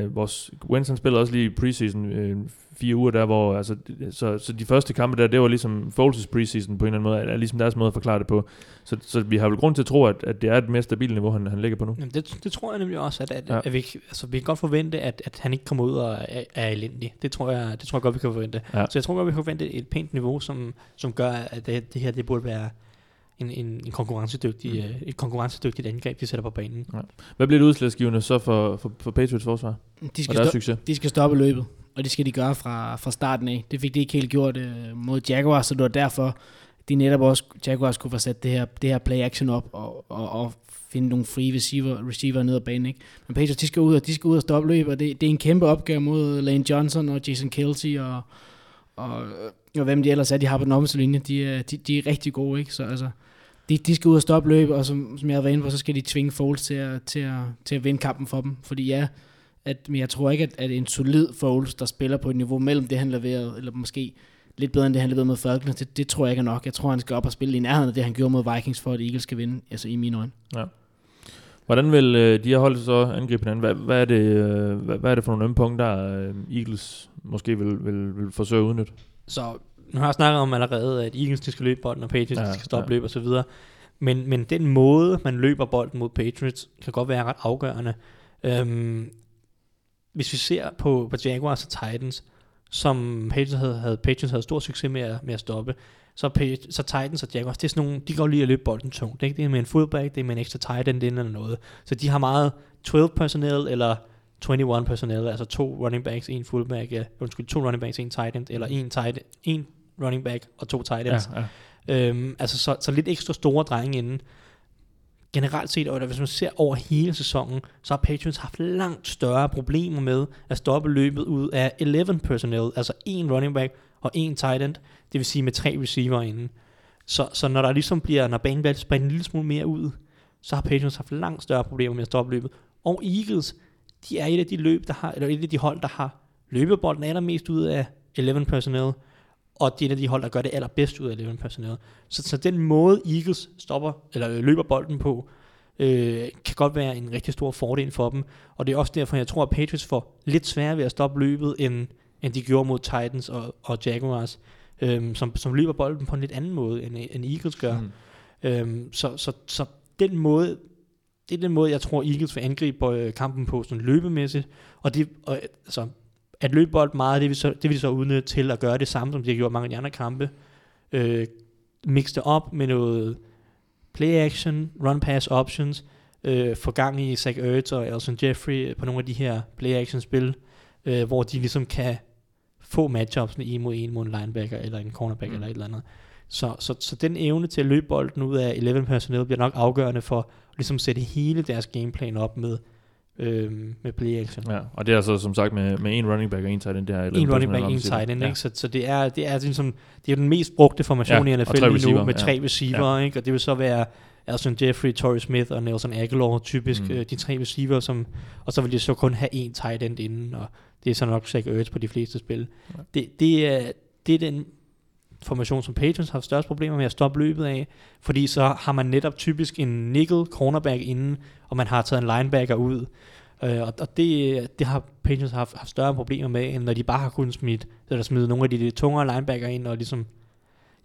øh, vores Winston spillede også lige preseason øh, fire uger der, hvor altså, så, så de første kampe der, det var ligesom Foles' preseason på en eller anden måde, er ligesom deres måde at forklare det på. Så, så vi har vel grund til at tro, at, at det er et mere stabilt niveau, han, han ligger på nu. jamen, det, det tror jeg nemlig også, at, at, Ja. ja. at vi, altså, vi kan godt forvente, at, at han ikke kommer ud og er, er elendig. Det tror, jeg, det tror jeg godt, vi kan forvente. Ja. Så jeg tror godt, vi kan forvente et pænt niveau, som, som gør, at det, det her det burde være en, en, en konkurrencedygtig, Mm. mm. et konkurrencedygtigt angreb, de sætter på banen. Hvad bliver det udslagsgivende så for, for, for Patriots forsvar De og skal, stå, succes? de skal stoppe løbet, og det skal de gøre fra, fra starten af. Det fik de ikke helt gjort øh, mod Jaguars, så det var derfor, de netop også, Jaguars kunne få sat det her, det her play action op, og, og, og finde nogle free receiver, receiver ned ad banen. Ikke? Men Patriots, de skal ud, og de skal ud og stoppe løbet, og det, det er en kæmpe opgave mod Lane Johnson og Jason Kelsey, og, og, og hvem de ellers er, de har på den linje. De, er- de, de er rigtig gode, ikke? Så altså, de, de skal ud og stoppe løbet, og som, som jeg har været inde på, så skal de tvinge Foles til at, til at, til at vinde kampen for dem. Fordi ja, at, men jeg tror ikke, at, at en solid Foles, der spiller på et niveau mellem det, han leverede, eller måske lidt bedre end det, han leverede mod Falcons, det, det tror jeg ikke er nok. Jeg tror, han skal op og spille i nærheden af det, han gjorde mod Vikings, for at Eagles skal vinde, altså i mine øjne. Hvordan vil øh, de her hold så angribe hinanden? Hvad, hvad, er det, øh, hvad, hvad er det for nogle ømme punkter, øh, Eagles måske vil, vil, vil forsøge at udnytte? Så nu har jeg snakket om allerede, at Eagles de skal løbe bolden, og Patriots Ja, skal stoppe ja. løb og så videre. Men, men den måde, man løber bolden mod Patriots, kan godt være ret afgørende. Øhm, hvis vi ser på, på Jaguars og Titans, som Patriots havde, havde, Patriots havde stor succes med at, med at stoppe, så, Pat- så Titans og Jaguars, det er sådan nogle, de går lige at løbe bolden tungt. Ikke? Det er med en fullback, det er med en ekstra tight end eller noget. Så de har meget 12 personnel eller 21 personnel, altså to running backs, en fullback, undskyld, to running backs, en tight end, eller en, tight, en running back og to tight ends. ja. Øhm, altså så, så lidt ekstra store drenge inden. generelt set, og hvis man ser over hele sæsonen, så har Patriots haft langt større problemer med at stoppe løbet ud af 11 personnel, altså en running back og en tight end, det vil sige med tre receiver inden. Så, så når der ligesom bliver, når banen bliver spredt en lille smule mere ud, så har Patriots haft langt større problemer med at stoppe løbet. Og Eagles, de er et af de løb, der har, eller et af de hold, der har løbebolden allermest ud af 11 personnel, og det er et af de hold, der gør det allerbedst ud af 11 personnel. Så, så den måde Eagles stopper, eller øh, løber bolden på, øh, kan godt være en rigtig stor fordel for dem. Og det er også derfor, jeg tror, at Patriots får lidt sværere ved at stoppe løbet, end, end de gjorde mod Titans og, og Jaguars, øh, som, som løber bolden på en lidt anden måde, end, end Eagles gør. Mm. Øh, så, så, så den måde, det er den måde, jeg tror, Eagles vil angribe øh, kampen på, sådan løbemæssigt. Og det, og, altså, at løbe bold meget, det vil, så, det vil så udnytte til at gøre det samme, som de har gjort mange af de andre kampe. Øh, mix det op med noget play action, run pass options, øh, få gang i Zach Ertz og Elson Jeffrey på nogle af de her play action spil, øh, hvor de ligesom kan få matchups en mod en mod en linebacker eller en cornerback mm. eller et eller andet. Så, så, så den evne til at løbe bolden ud af 11 personnel bliver nok afgørende for at ligesom sætte hele deres gameplan op med øh, med play action. Ja, og det er så som sagt med, med en running back og en tight end. Det her, en running back, en tight end, ja. ikke? Så, så det er, det er ligesom, det er den mest brugte formation ja, i NFL lige nu, med tre ja. receiver, ja. ikke? Og det vil så være Alson Jeffrey, Torrey Smith og Nelson Aguilar, typisk mm. øh, de tre receiver, som, og så vil de så kun have en tight end inden, og det er så nok Zach Ertz på de fleste spil. Ja. Det, det, er, det er den formation, som Patriots har haft størst problemer med at stoppe løbet af, fordi så har man netop typisk en nickel cornerback inden, og man har taget en linebacker ud, øh, og, og det, det har Patriots haft, haft større problemer med, end når de bare har kunnet smide, eller smide nogle af de, de tungere linebacker ind, og ligesom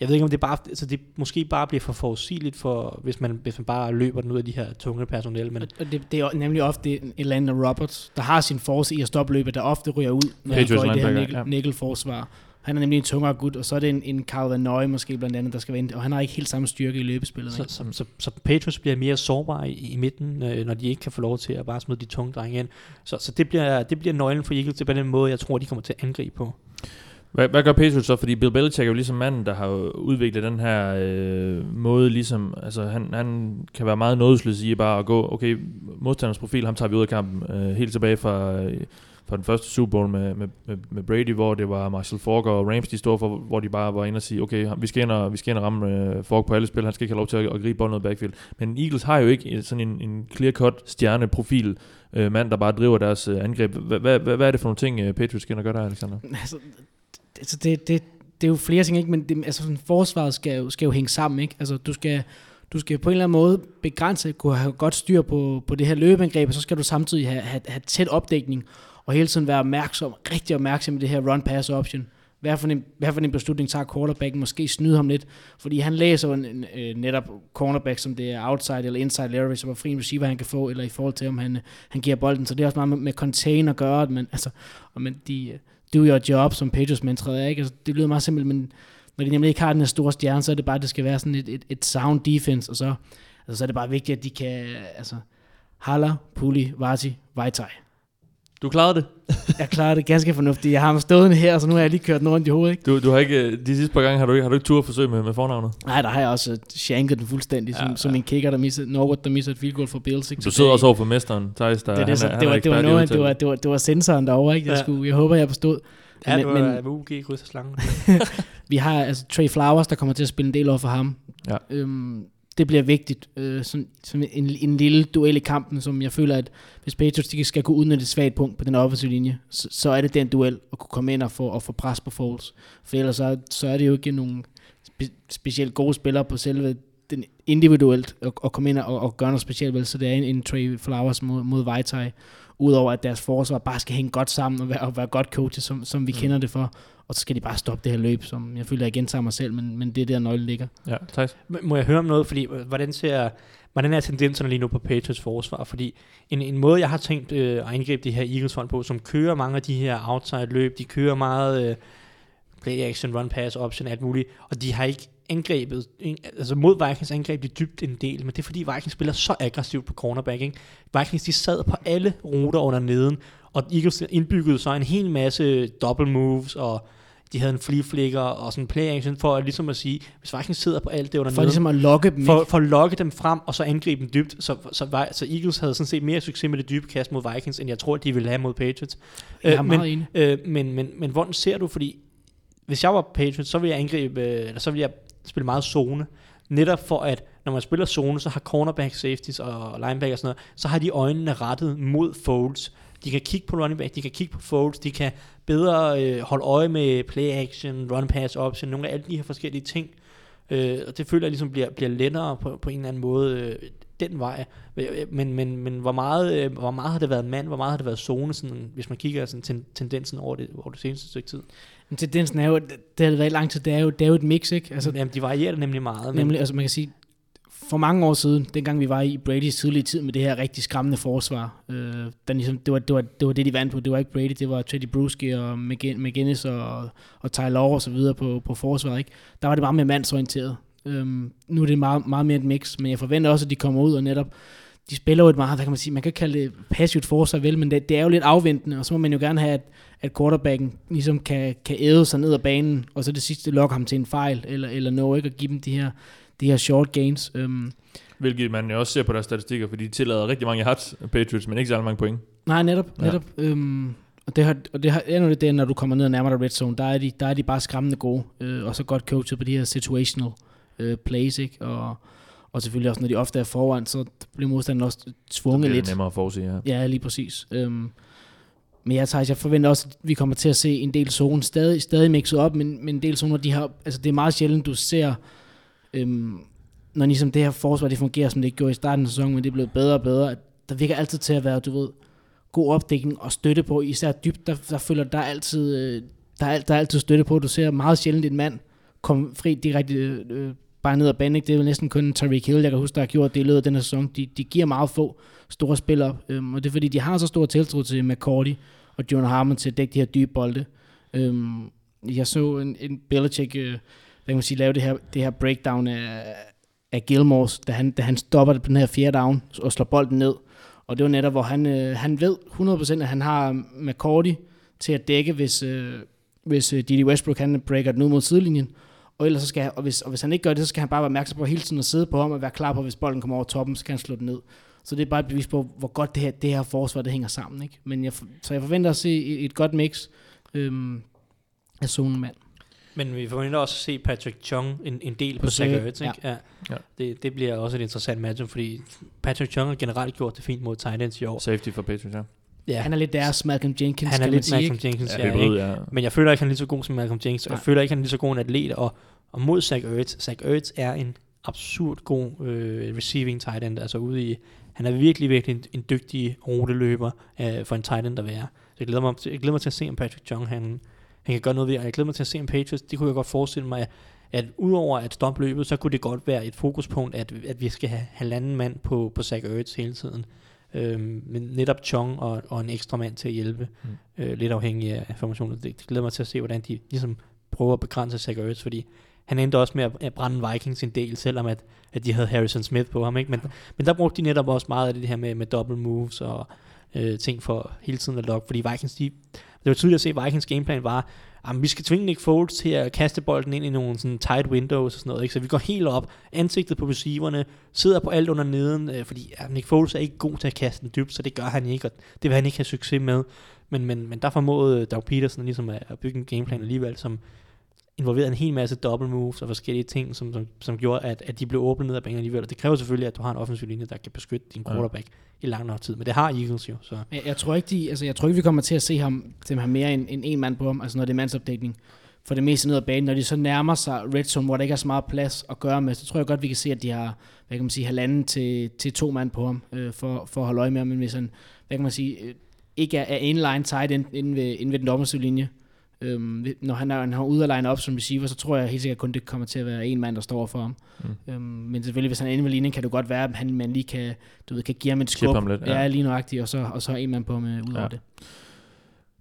jeg ved ikke, om det bare, altså det måske bare bliver for forudsigeligt, for, hvis, man, hvis man bare løber den ud af de her tunge personel. Men og det, det, er nemlig ofte Elanda Roberts, der har sin force i at stoppe løbet, der ofte ryger ud, når han går i det her nickel, ja. nickel-forsvar. Han er nemlig en tungere gut, og så er det en, en Carl Van Nøje måske blandt andet, der skal vente, og han har ikke helt samme styrke i løbespillet. Så, så, så, så Patriots bliver mere sårbare i, i midten, øh, når de ikke kan få lov til at bare smide de tunge drenge ind. Så, så det, bliver, det bliver nøglen for Eagles til på den måde, jeg tror, de kommer til at angribe på. Hvad, hvad gør Patriots så? Fordi Bill Belichick er jo ligesom manden, der har udviklet den her øh, måde, ligesom, altså han, han kan være meget nådesløs i bare at gå, okay, modstanders profil, ham tager vi ud af kampen, øh, helt tilbage fra, øh, fra den første Super Bowl med, med, med, med Brady, hvor det var Marshall Falk og Rams, de stod for, hvor de bare var inde og sige, okay, vi skal ind og, vi skal ind og ramme uh, Falk på alle spil, han skal ikke have lov til at, at gribe bolden ud backfield. Men Eagles har jo ikke sådan en, en clear-cut stjerneprofil, øh, mand, der bare driver deres øh, angreb. Hvad, hvad, hvad er det for nogle ting, øh, Patriots skal gøre der, Alexander? Altså, altså det, det, det er jo flere ting, ikke? men det, altså sådan, forsvaret skal jo, skal jo hænge sammen. Ikke? Altså, du skal, du skal på en eller anden måde begrænse, kunne have godt styr på, på det her løbeangreb, og så skal du samtidig have, have, have tæt opdækning, og hele tiden være opmærksom, rigtig opmærksom med det her run-pass option. Hvad for, en, hvad for en beslutning tager quarterbacken? Måske snyde ham lidt, fordi han læser en, en, en, netop cornerback, som det er outside eller inside leverage, som er fri en receiver, han kan få, eller i forhold til, om han, øh, han giver bolden. Så det er også meget med, med contain at gøre, men, altså, og men de, øh, do your job, som Patriots mentræder, er, ikke? Altså, det lyder meget simpelt, men når de nemlig ikke har den her store stjerne, så er det bare, at det skal være sådan et, et, et sound defense, og så, altså, så er det bare vigtigt, at de kan, altså, Haller, Puli, Vati, Vajtaj. Du klarede det. jeg klarede det ganske fornuftigt. Jeg har ham stående her, så nu har jeg lige kørt den rundt i hovedet. Ikke? Du, du har ikke, de sidste par gange har du ikke, har du ikke tur at forsøge med, med fornavnet? Nej, der har jeg også shanket den fuldstændig, ja, som, ja. som en kicker, der misser, Norwood, der misser et field goal for Bills. Ikke? Du sidder også over for mesteren, Thijs, der det, det, han, er, det, var, det, var noget, det, var, det, var, det var sensoren derovre, ikke? Jeg, ja. skulle, jeg håber, jeg forstod. Ja, men, det var men, UG kryds og slangen. vi har altså Trey Flowers, der kommer til at spille en del over for ham. Ja. Øhm, det bliver vigtigt, øh, som, som en, en lille duel i kampen, som jeg føler, at hvis Patriots de skal kunne udnytte et svagt punkt på den offensive linje, så, så er det den duel at kunne komme ind og få, og få pres på Foles. For ellers så, så er det jo ikke nogen spe, specielt gode spillere på selve den individuelt at, at komme ind og, og gøre noget specielt vel, så det er en, en Trey Flowers mod, mod Vejtaj, udover at deres forsvar bare skal hænge godt sammen og være, og være godt coachet, som, som vi mm. kender det for og så skal de bare stoppe det her løb, som jeg føler, jeg gentager mig selv, men, men det er der nøglen ligger. Ja, tak. Må jeg høre om noget, fordi hvordan ser, hvordan er tendenserne lige nu på Patriots forsvar? Fordi en, en måde, jeg har tænkt øh, at angribe de her Eagles på, som kører mange af de her outside løb, de kører meget øh, play action, run pass, option, alt muligt, og de har ikke angrebet, altså mod Vikings angreb de dybt en del, men det er fordi Vikings spiller så aggressivt på cornerback, ikke? Vikings de sad på alle ruter under neden, og Eagles indbyggede så en hel masse double moves og de havde en flea flicker og sådan en play action, for at ligesom at sige, hvis Vikings sidder på alt det under For ligesom at lokke dem, for, for at lokke dem frem, og så angribe dem dybt. Så, så, så, Eagles havde sådan set mere succes med det dybe kast mod Vikings, end jeg tror, de ville have mod Patriots. Jeg er Øh, men, enig. øh, men, men, men hvordan ser du, fordi hvis jeg var Patriots, så ville jeg angribe, øh, eller så ville jeg spille meget zone. Netop for at, når man spiller zone, så har cornerback, safeties og linebacker og sådan noget, så har de øjnene rettet mod folds. De kan kigge på running back, de kan kigge på folds, de kan bedre øh, holde øje med play action, run pass option, nogle af alle de her forskellige ting. Øh, og det føler jeg ligesom bliver, bliver lettere på, på en eller anden måde øh, den vej. Øh, øh, men, men, men hvor, meget, øh, hvor meget har det været mand, hvor meget har det været zone, sådan, hvis man kigger sådan, ten, tendensen over det, over det seneste stykke tid? Men tendensen er jo, det har det været i lang tid, det er jo, det er jo et mix, ikke? Altså, Jamen, de varierer nemlig meget. Men, Nemlig, altså man kan sige, for mange år siden, dengang vi var i Brady's tidlige tid med det her rigtig skræmmende forsvar, øh, den ligesom, det, var, det, var, det var det, de vandt på. Det var ikke Brady, det var Teddy Bruschi og McGin- McGinnis og, og Tyler og så videre på, på forsvaret. Ikke? Der var det meget mere mandsorienteret. Øhm, nu er det meget, meget mere et mix, men jeg forventer også, at de kommer ud og netop, de spiller jo et meget, hvad kan man sige, man kan ikke kalde det passivt forsvar vel, men det, det er jo lidt afventende, og så må man jo gerne have, at, at quarterbacken ligesom kan, kan æde sig ned ad banen, og så det sidste lokker ham til en fejl, eller, eller no, ikke, og give dem de her, de her short gains. Øhm, Hvilket man jo også ser på deres statistikker, fordi de tillader rigtig mange yards, Patriots, men ikke særlig mange point. nej, netop, Ja. netop. Øhm, og det har, og det har endnu det, det, når du kommer ned og nærmer dig red zone, der er de, der er de bare skræmmende gode, øh, og så godt coachet på de her situational øh, plays, ikke? Og, og selvfølgelig også, når de ofte er foran, så bliver modstanderen også Så tvunget det er lidt. nemmere at forudse, ja. Ja, lige præcis. Øhm, men jeg, tager, jeg forventer også, at vi kommer til at se en del zone stadig, stadig mixet op, men, men en del zoner, de har, altså det er meget sjældent, du ser, øhm, når ligesom det her forsvar, det fungerer, som det ikke gjorde i starten af sæsonen, men det er blevet bedre og bedre, at der virker altid til at være, du ved, god opdækning og støtte på, især dybt, der, der føler øh, der er altid, der er, der er altid støtte på, du ser meget sjældent en mand komme fri direkte øh, bare ned ad banen, ikke? det er jo næsten kun Tariq Hill, jeg kan huske, der har gjort det i løbet af den her sæson, de, de giver meget få store spillere, øhm, og det er fordi, de har så stor tiltro til McCordy og John Harmon til at dække de her dybe bolde. Øhm, jeg så en, en Belichick, øh, hvad kan man sige, lave det her, det her breakdown af, af Gilmores, da han, da han stopper det på den her fjerde down og slår bolden ned. Og det var netop, hvor han, øh, han ved 100% at han har McCordy til at dække, hvis, øh, hvis øh, Didi Westbrook han breaker den ud mod sidelinjen. Og ellers så skal, og hvis, og hvis han ikke gør det, så skal han bare være opmærksom på hele tiden at sidde på ham og være klar på, hvis bolden kommer over toppen, så kan han slå den ned. Så det er bare et bevis på, hvor godt det her, det her forsvar det hænger sammen. Ikke? Men jeg, så jeg forventer at se et, et godt mix øhm, af zonemand. Men vi forventer også at se Patrick Chung en, en del på, På Zach, Ertz? Ja. Ja. ja. Det, det bliver også et interessant matchup, fordi Patrick Chung har generelt gjort det fint mod tight ends i år. Safety for Patriots, ja. Ja, Han er lidt deres Malcolm Jenkins, han er lidt. Malcolm? Jenkins, Ja, ja, ikke? ja. Men jeg føler ikke, han er lige så god som Malcolm Jenkins, og jeg Nej. føler ikke, han er lige så god en atlet, og, og mod Zach Ertz, Zach Ertz er en absurd god øh, receiving tight end, altså ude i, han er virkelig, virkelig en, en dygtig ruteløber øh, for en tight end at være. Så jeg glæder mig, til, jeg glæder mig til at se, om Patrick Chung, han, han kan gøre noget ved, og jeg glæder mig til at se, om Patriots, det kunne jeg godt forestille mig, at udover at stoppe løbet, så kunne det godt være et fokuspunkt, at, at vi skal have halvanden mand på, på Zach Ertz hele tiden. Øhm, men netop Chong og, og en ekstra mand til at hjælpe, mm. øh, lidt afhængig af formationen. Det, det glæder mig til at se, hvordan de ligesom prøver at begrænse Zach Ertz, fordi han endte også med at, brænde Vikings en del, selvom at, at de havde Harrison Smith på ham. Ikke? Men, men der brugte de netop også meget af det her med, med double moves og øh, ting for hele tiden at lokke, fordi Vikings, de, det var tydeligt at se, at Vikings gameplan var, at vi skal tvinge Nick Foles til at kaste bolden ind i nogle sådan tight windows og sådan noget, ikke? så vi går helt op, ansigtet på receiverne, sidder på alt under neden, øh, fordi ja, Nick Foles er ikke god til at kaste den dybt, så det gør han ikke, og det vil han ikke have succes med. Men, men, men der formåede øh, Doug Peterson ligesom at, at bygge en gameplan alligevel, som involverede en hel masse double moves og forskellige ting, som, som, som gjorde, at, at de blev åbnet ned af banen alligevel. Og det kræver selvfølgelig, at du har en offensiv linje, der kan beskytte din Ja. quarterback i lang nok tid. Men det har Eagles jo, så... Jeg, jeg, tror ikke, de, altså, jeg tror ikke, vi kommer til at se ham, dem have mere end, end en mand på ham, altså når det er mandsopdækning. For det meste ned ad banen, når de så nærmer sig red zone, hvor der ikke er så meget plads at gøre med, så tror jeg godt, vi kan se, at de har, hvad kan man sige, halvanden til, til to mand på ham, øh, for, for at holde øje med ham, men hvis han, hvad kan man sige, øh, ikke er, er inline tight end, inden ved, inden ved den offensive linje, Øhm, når han er, han er ude at line op som receiver, så tror jeg helt sikkert kun, det kommer til at være en mand, der står for ham. Mm. Øhm, men selvfølgelig, hvis han er inde ved linjen, kan det godt være, at han, man lige kan, du ved, kan give ham et skub. ham lidt, ja. ja. lige nøjagtigt, og så, og så en mand på ham øh, ud over Ja. det.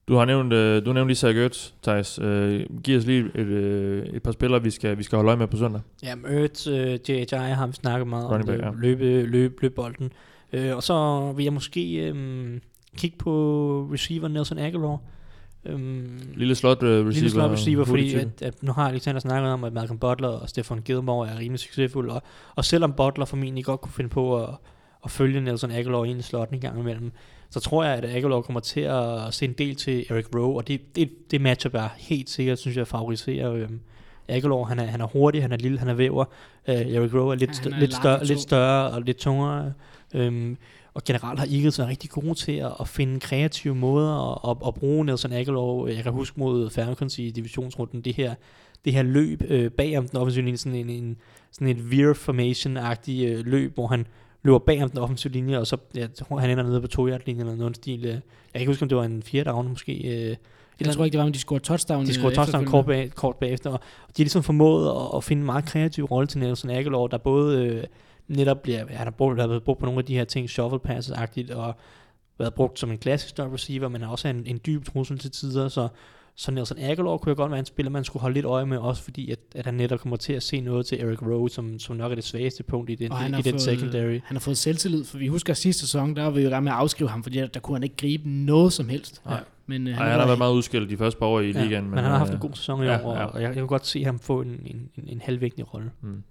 Du har nævnt, øh, du nævnte lige Zach Ertz, Thijs. Øh, giv os lige et, øh, et par spillere, vi skal, vi skal holde øje med på søndag. Ja, Ertz, uh, J.J. har vi snakket meget Running om, back, løb, løbe, løb, løb bolden. Uh, og så vil jeg måske um, kigge på receiver Nelson Aguilar. Øhm, Lille slot uh, receiver. Lille slot receiver, fordi at, at, nu har Alexander snakket om, at Malcolm Butler og Stefan Gilmore er rimelig succesfulde, og, og selvom Butler formentlig godt kunne finde på at, at følge Nelson Aguilar ind i slotten en gang imellem, så tror jeg, at Aguilar kommer til at se en del til Eric Rowe, og det, det, det matchup er helt sikkert, synes jeg, favoriserer øhm, Aguilar. Han er, han er hurtig, han er lille, han er væver. Øh, Eric Rowe er lidt, Ja, er lidt, større, og lidt større og lidt tungere. Øhm, og generelt har Eagles været rigtig gode til at, at finde kreative måder at, at, at bruge Nelson Aguilar. Jeg kan huske mod Falcons i divisionsrunden, det her, det her løb øh, bag om den offensive linje, sådan en, en sådan et veer formation-agtig øh, løb, hvor han løber bag om den offensive linje, og så tror, han ender nede på 2 linjen eller noget stil. Øh. Jeg kan ikke huske, om det var en fjerde down måske. Øh, Jeg tror ikke, det var, men de scorede touchdown. de øh, scorede touchdown kort, bag, kort bagefter, og de har ligesom formået at, at finde en meget kreativ rolle til Nelson Aguilar, der både øh, netop bliver, ja, han har brugt, har været brugt på nogle af de her ting, shuffle passes-agtigt, og været brugt som en klassisk stop receiver, men også en, en dyb trussel til tider, så, så Nelson Aguilar kunne jo godt være en spiller, man skulle holde lidt øje med, også fordi, at, at han netop kommer til at se noget til Eric Rowe, som, som nok er det svageste punkt i den, Og han i har, den fået, secondary. han har fået selvtillid, for vi husker sidste sæson, der var vi jo i gang med at afskrive ham, fordi der, der kunne han ikke gribe noget som helst. Nej. Men øh, Ej, han har været meget udskilt de første par år i Ja, ligaen. men han har haft øh, en god sæson i ja, år, ja. og jeg, jeg kan godt se ham få en, en, en, en halvvægtig rolle. Mm.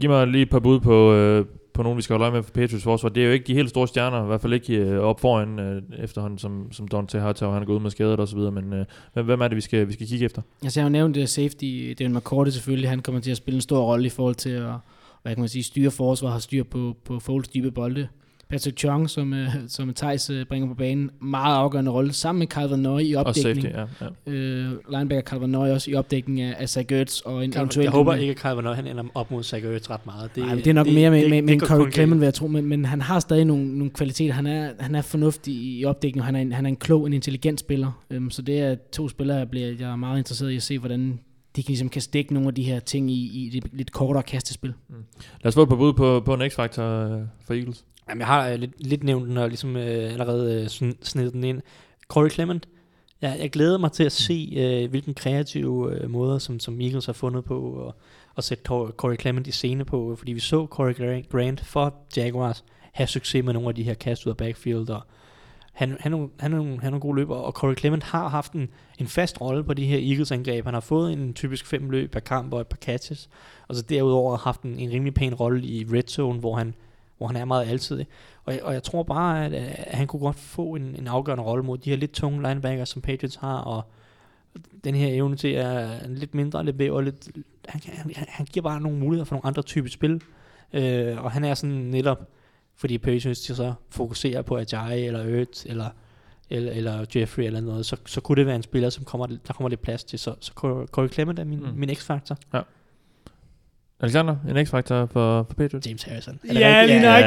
Giv mig lige et par bud på, øh, på nogen, vi skal holde øje med for Patriots forsvar. Det er jo ikke de helt store stjerner, i hvert fald ikke øh, op foran øh, efterhånden, som, som Dante Hightower, han er gået ud med skadet og så videre, men øh, hvem, hvem er det, vi skal, vi skal kigge efter? Altså jeg har jo nævnt uh, safety, Devin McCourty selvfølgelig, han kommer til at spille en stor rolle i forhold til at hvad kan man sige, styre forsvar, har styr på, på Foles dybe bolde. Patrick Chung, som, uh, som Thijs uh, bringer på banen, meget afgørende rolle, sammen med Calvin Nøje i Og opdækning. safety, ja. ja. Øh, linebacker Calvin Nøje også i opdækning af, af Zach Ertz og en eventuel... jeg håber ikke, at Calvin Nøje, han ender op mod Zach Ertz ret meget. Det, Ej, det er nok det, mere med, med, med en går Corey Clement, vil jeg tro, men, men han har stadig nogle, nogle kvaliteter. Han er, han er fornuftig i opdækning, og han er en, han er en klog, en intelligent spiller. Um, så det er to spillere, jeg, bliver, jeg er meget interesseret i at se, hvordan de kan, ligesom kan stikke nogle af de her ting i, i det lidt kortere kastespil. Lad os få et par bud på, på en x-faktor øh, for Eagles. Jamen, jeg har øh, lidt, lidt nævnt den og ligesom øh, allerede øh, sn- snedet den ind. Corey Clement. Jeg, jeg glæder mig til at se, øh, hvilken kreative øh, måder, som, som Eagles har fundet på at, at sætte Corey Clement i scene på, fordi vi så Corey Grant for Jaguars have succes med nogle af de her kast ud af backfield, og han, han, han, han, er nogle- han er en god løber, og Corey Clement har haft en, en fast rolle på de her Eagles-angreb. Han har fået en typisk fem løb per kamp og et par catches, og så derudover haft en, en rimelig pæn rolle i red zone, hvor han, hvor han er meget altid. Og og jeg tror bare, at, at han kunne godt få en, en afgørende rolle mod de her lidt tunge linebackers, som Patriots har, og den her evne til at lidt mindre, lidt og lidt, han, han, han, giver bare nogle muligheder for nogle andre typer spil. Øh, og han er sådan netop, fordi Patriots så fokuserer på Ajayi eller Ertz eller, eller, eller Jeffrey eller noget, så, så kunne det være en spiller, som kommer, der kommer lidt plads til. Så, så Corey Corey Clement er min, Mm. min x-faktor. Alexander, en x-faktor for, for Patriots? James Harrison. Ja, lige nok.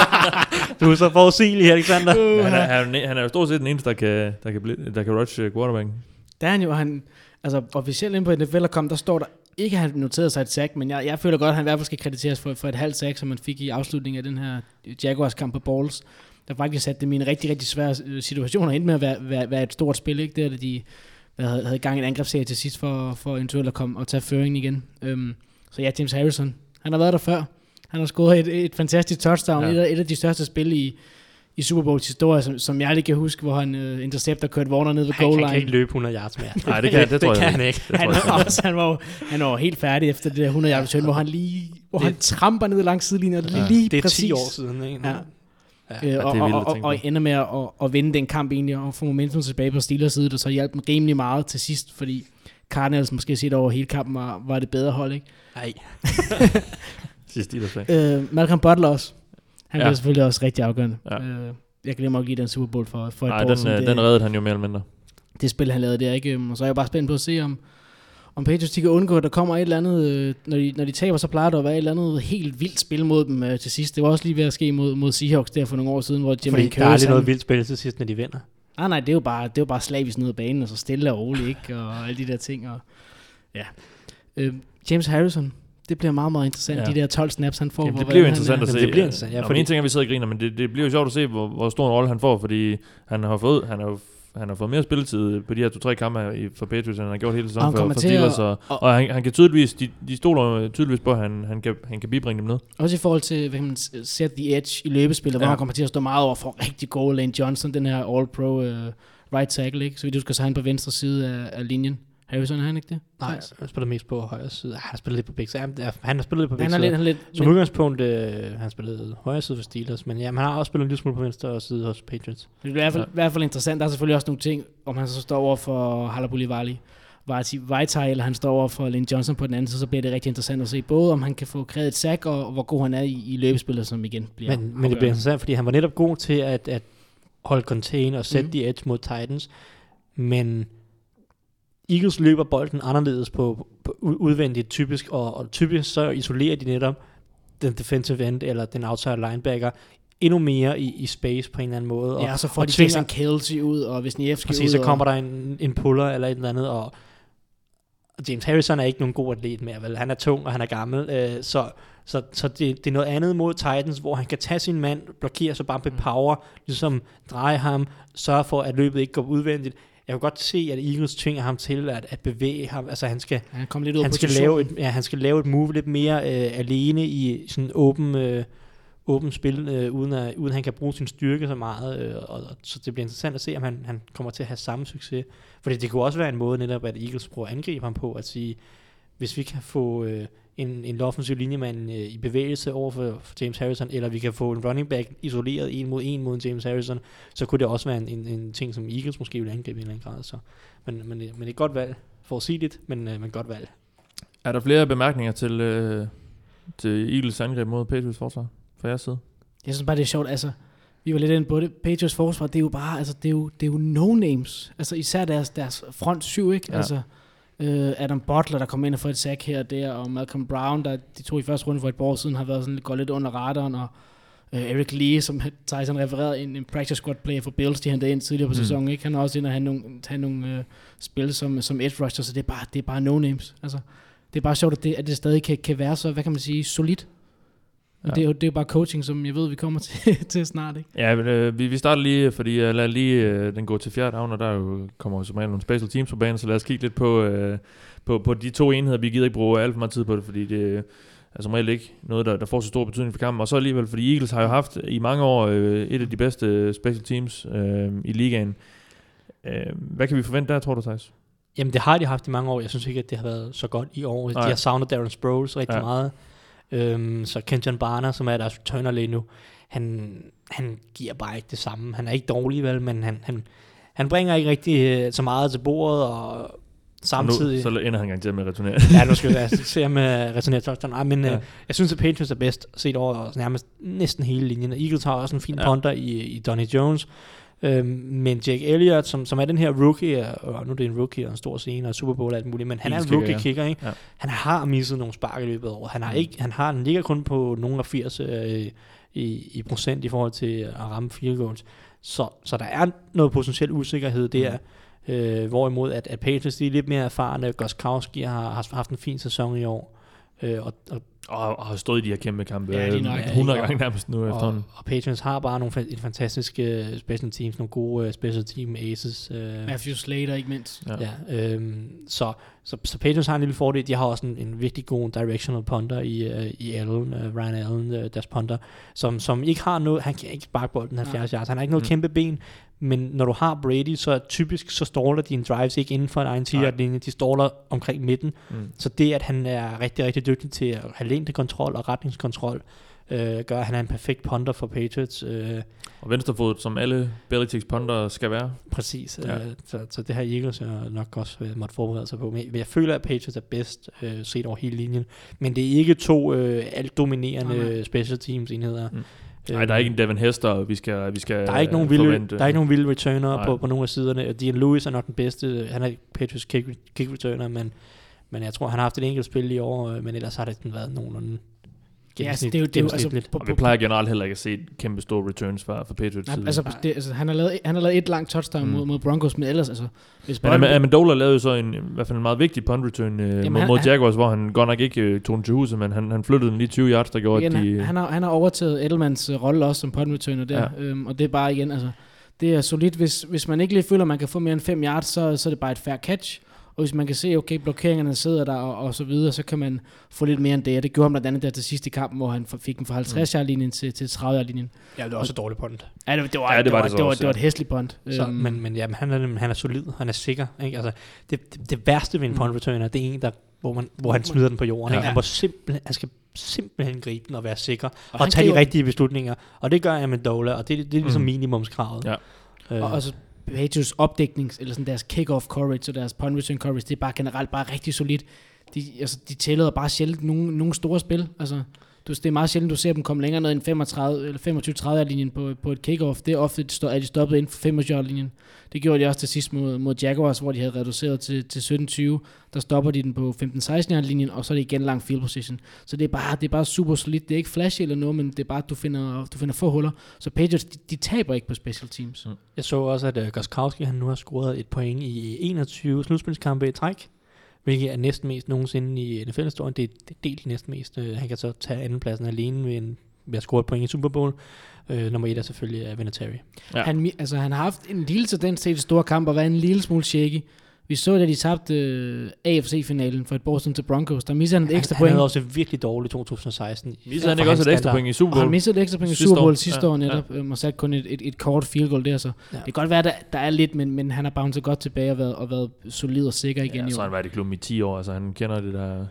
du er så forudsigelig, Alexander. Uh, Han er, han, er- han er jo stort set den eneste, der kan, der kan, bli- der kan rush øh, quarterbacken. Der er han jo, han, altså officielt inde på NFL.com, der står der ikke, at han noterede sig et sack, men jeg, jeg føler godt, at han i hvert fald skal krediteres for, for et halvt sack, som man fik i afslutningen af den her Jaguars kamp på Balls. Der faktisk satte dem i en rigtig, rigtig svær øh, situation, og endte med at være, være, være et stort spil, ikke? Det er det, de hvad, havde, havde gang i en angrebsserie til sidst, for, for eventuelt at komme og tage føringen igen. Um, så ja, James Harrison, han har været der før. Han har scoret et, et fantastisk touchdown, Ja. et, af, et af de største spil i, i Super Bowls historie, som, som jeg lige kan huske, hvor han uh, intercepter Kurt Warner ned ved Han, goal han line. kan ikke løbe 100 yards mere. Nej, det kan- det tror det jeg kan ikke. han ikke. Det tror Han, jeg. også, han, var, jo- han var helt færdig efter det der 100 yards return, hvor han lige hvor Det- han tramper ned langs sidelinjen, og Ja. lige Det er præcis. 10 år siden, ikke? Ja. Ja. Øh, og, det vildt og, og, tænke og, ender med at, at, at vinde den kamp egentlig, og få momentum tilbage på Steelers side, og så hjalp dem rimelig meget til sidst, fordi Cardinals måske set over hele kampen var, var det bedre hold, ikke? Nej. Sidste fag. Øh, Malcolm Butler også. Han Ja. blev selvfølgelig også rigtig afgørende. Ja. Øh, jeg glemmer at give den Super Bowl for, for et Nej, år den, siden. øh, Det- den reddede han jo mere eller mindre. det spil, han lavede der, ikke? Øhm, Og så er jeg bare spændt på at se, om, om Patriots de kan undgå, at der kommer et eller andet, øh, når de, når de taber, så plejer der at være et eller andet helt vildt spil mod dem øh, til sidst. Det var også lige ved at ske mod, mod Seahawks der for nogle år siden, hvor Jimmy Fordi der er han- noget vildt spil til sidst, når de vinder. Nej, nej, det er jo bare, det er jo bare slavisk ned ad banen, og så stille og roligt, ikke? Og alle de der ting. Og, ja. Øh, James Harrison, det bliver meget, meget interessant, Ja. de der 12 snaps, han får. Jamen, det bliver han interessant er. at se. Jamen, det bliver interessant, ja, fordi... En ting er, vi sidder og griner, men det, det bliver jo sjovt at se, hvor, hvor stor en rolle han får, fordi han har fået, han har, han har fået mere spilletid på de her to-tre kampe for Patriots, end han har gjort hele sæsonen for, for Steelers, og, og- og han, han kan tydeligvis, de, de stoler tydeligvis på, at han, han, kan, han kan bibringe dem ned. Også i forhold til, hvad man set the edge i løbespillet, ja. hvor han kommer til at stå meget over for rigtig gode Lane Johnson, den her All-Pro uh, right tackle, ikke? Så vidt du skal så han på venstre side af, af linjen. Harrison, er han ikke det? Nej, han spiller mest på højre side. Ah, Han har spillet lidt på begge sider. Ja, Han har spillet lidt på begge Han er lidt, sider. han er lidt Som men, udgangspunkt, øh, han spillede højre side for Steelers, men ja, han har også spillet en lille smule på venstre side hos Patriots. det er i hvert, fald, i hvert fald interessant. Der er selvfølgelig også nogle ting, om han så står over for Halabulivali, Vejtai, eller han står over for Lynn Johnson på den anden side, så bliver det rigtig interessant at se både, om han kan få krævet et sack, og, hvor god han er i, i løbespillet, som igen bliver Men, men det bliver interessant, fordi han var netop god til at, at holde contain og sætte mm. de edge mod Titans, men Eagles løber bolden anderledes på, på udvendigt typisk, og, og typisk så isolerer de netop den defensive end eller den outside linebacker endnu mere i, i space på en eller anden måde. Og, Ja, og så får og de tvinger- Kelsey ud, og hvis Nievski ud. Præcis, så og- kommer der en, en puller eller et eller andet, og, og James Harrison er ikke nogen god atlet mere, vel? Han er tung, og han er gammel, øh, så, så, så det, det er noget andet mod Titans, hvor han kan tage sin mand, blokere sig bare med power, ligesom dreje ham, sørge for, at løbet ikke går udvendigt. Jeg kan godt se, at Eagles tvinger ham til at, at bevæge ham, altså han skal, Han kom lidt ud han skal, lave et, ja, han skal lave et move lidt mere øh, alene i sådan åben, øh, åben spil, øh, uden, at, uden at han kan bruge sin styrke så meget. Øh, og, og, så det bliver interessant at se, om han, han kommer til at have samme succes. Fordi det kunne også være en måde netop, at Eagles prøver at angribe ham på, at sige, hvis vi kan få øh, en, en offensiv linjemand øh, i bevægelse over for, for James Harrison, eller vi kan få en running back isoleret en mod en mod en James Harrison, så kunne det også være en, en, en ting, som Eagles måske ville angribe i en eller anden grad. Så. Men, men, men det er et godt valg. Forudsigeligt, men, øh, men godt valg. Er der flere bemærkninger til, øh, til Eagles angreb mod Patriots forsvar fra jeres side? Jeg synes bare, det er sjovt. Altså, vi var lidt inde på det. Patriots forsvar, det er jo bare, altså, det er jo, det er jo no-names. Altså, især deres, deres front syv, ikke? Ja. Ja. Altså, øh, Adam Butler, der kom ind og får et sack her og der, og Malcolm Brown, der de to i første runde for et par år siden, har været sådan, går lidt under radaren, og øh, Eric Lee, som Tyson refererede, en, en practice squad player for Bills, de hentede ind tidligere på mm. sæsonen, ikke? Han har også ind og have nogle, have nogle øh, spil som, som edge rusher, så det er bare, det er bare no-names. Altså, det er bare sjovt, at det, at det stadig kan, kan være så, hvad kan man sige, solidt. Og Ja. det, er jo, det er jo bare coaching, som jeg ved, vi kommer til, til snart, ikke? Ja, men, øh, vi, vi starter lige, fordi jeg lader lige øh, den gå til fjerde down, og der er jo, kommer jo som regel nogle special teams på banen, så lad os kigge lidt på, øh, på, på de to enheder. Vi gider ikke bruge alt for meget tid på det, fordi det er som regel ikke noget, der, der får så stor betydning for kampen. Og så alligevel, fordi Eagles har jo haft i mange år øh, et af de bedste special teams øh, i ligaen. Øh, hvad kan vi forvente der, tror du, Thijs? Jamen, det har de haft i mange år. Jeg synes ikke, at det har været så godt i år. Nej. De har savnet Darren Sproles rigtig ja. meget. Øhm, så Kenjon Barner, som er deres returner lige nu, han, han giver bare ikke det samme. Han er ikke dårlig, vel, men han, han, han bringer ikke rigtig øh, så meget til bordet, og samtidig... Og nu, så ender han gang til med at returnere. ja, nu skal jeg se ham med returneret touchdown. Ej, men Ja. ja. øh, jeg synes, at Patriots er bedst set over nærmest næsten hele linjen. Eagles har også en fin ja. punter i, i Donny Jones. Øhm, men Jake Elliott, som, som er den her rookie, og nu er det en rookie og en stor scene og Super Bowl og alt muligt, men han er en rookie kicker, ikke? Ja. Han har misset nogle spark i løbet af året. Han har Mm. ikke, han har, han ligger kun på nogle af 80 øh, i, i procent i forhold til at ramme field goals. Så, så der er noget potentiel usikkerhed der. Øh, hvorimod at, at Patriots de er lidt mere erfarne. Goskowski har, har haft en fin sæson i år. Øh, og, og, Og, og har stået i de her kæmpe kampe Ja, de nok- 100 ja, gange nærmest nu og, efterhånden. og Patriots har bare nogle et fantastiske uh, special teams, nogle gode uh, special team aces. Uh, Matthew Slater, ikke mindst. Ja. Ja, øhm, så, så, så Patriots har en lille fordel. De har også en, en virkelig god directional punter i, uh, i Allen, uh, Ryan Allen, uh, deres punter, som, som ikke har noget, han kan ikke sparke bolden 70 yards, han har ikke noget Mm. kæmpe ben, men når du har Brady, så typisk så ståler dine drives ikke inden for en egen 10 Nej. linje, de ståler omkring midten, Mm. så det at han er rigtig, rigtig dygtig til at have længdekontrol og retningskontrol, øh, gør, at han er en perfekt punter for Patriots. Øh, Og venstrefodet, som alle Belichicks punter skal være. Præcis, Ja. ja. øh, så, så det har Eagles jo nok også øh, måtte forberede sig på. Men jeg føler, at Patriots er bedst øh, set over hele linjen. Men det er ikke to øh, alt dominerende øh, special teams enheder. Mm. Øh, Nej, der er ikke en Devin Hester, vi skal, vi skal der er ikke nogen øh, vilde, forvente. der er ikke nogen vilde returner Nej. på, på nogle af siderne. Dean Lewis er nok den bedste. Han er Patriots kick, kick returner, men, men jeg tror, han har haft et enkelt spil i år, øh, men ellers har det sådan været nogenlunde Ja, altså, det er jo, det er jo altså, på, Og vi plejer generelt heller ikke at se kæmpe store returns fra, fra Patriots Nej, side. altså, det, altså, han, har lavet, han har lavet et langt touchdown Mm. mod, mod Broncos, men ellers, altså, hvis Men Am- Amendola lavede jo så en, i hvert fald en meget vigtig punt return øh, Jamen, mod, han- mod han- Jaguars, hvor han godt nok ikke øh, tog den til huset, men han, han flyttede den lige 20 yards, der gjorde, igen, at de... han, han, har, han har overtaget Edelmans uh, rolle også som punt returner der, ja. øhm, og det er bare igen, altså, det er solidt, hvis, hvis man ikke lige føler, at man kan få mere end 5 yards, så, så er det bare et fair catch, Og hvis man kan se, okay, blokeringerne sidder der og, og så videre, så kan man få lidt mere end det. Og det gjorde han blandt andet der til sidste i kampen, hvor han fik den fra 50 mm. linjen til, til 30 linjen Ja, det er også et dårligt punt. Ja, det, det, var, Ja, det det, var var, det så det, var, også, det var ja. et hæsligt punt. Så, Øhm, men, men jamen, han, er, han er solid, han er sikker. Ikke? Altså, det, det, det værste ved en Mm. punt returner, det er en, der, hvor, man, hvor han smider den på jorden. Ja. Ikke? Han, må simpelthen, han skal simpelthen gribe den og være sikker, og, og tage de rigtige beslutninger. Og det gør jeg med Dola, og det, det er ligesom Mm. minimumskravet. Ja. Øh, Og, og så Patriots opdækning, eller sådan deres kick-off coverage og deres punt return coverage, det er bare generelt bare rigtig solidt. De, altså, de tæller bare sjældent nogle, nogle store spil. Altså, du, det er meget sjældent, du ser dem komme længere ned end 35, eller 25-30 linjen på, på et kickoff. Det er ofte, at de stoppet inden for 25 linjen. Det gjorde de også til sidst mod, mod Jaguars, hvor de havde reduceret til, til 17-20. Der stopper de den på 15-16 linjen, og så er det igen lang field position. Så det er bare, det er bare super solidt. Det er ikke flashy eller noget, men det er bare, at du finder, du finder få huller. Så Patriots, de, de taber ikke på special teams. Mm. Jeg så også, at øh, uh, Goskowski han nu har scoret et point i 21 slutspilskampe i træk, hvilket er næsten mest nogensinde i NFL-historien. Det er det er delt næsten mest. Uh, han kan så tage andenpladsen alene ved, en, ved at score et point i Super Bowl. Uh, nummer et er selvfølgelig uh, Vinatieri. Ja. Han, altså, han har haft en lille tendens til de store kampe at være en lille smule shaky. Vi så, da de tabte øh, AFC-finalen for et Boston til Broncos. Der missede han et ekstra han, han point. havde også virkelig dårligt 2016. Viser han ikke også et ekstra point i Super Og Bowl? han missede et ekstra point i Sidste Super Bowl år. sidste Ja, år netop, ja. og sat kun et, et, et kort field goal der. Så. Ja. Ja. Det kan godt være, der, der er lidt, men, men han har bounced godt tilbage og været, og været solid og sikker igen Ja, i så har han år. været i klubben i 10 år, altså han kender det der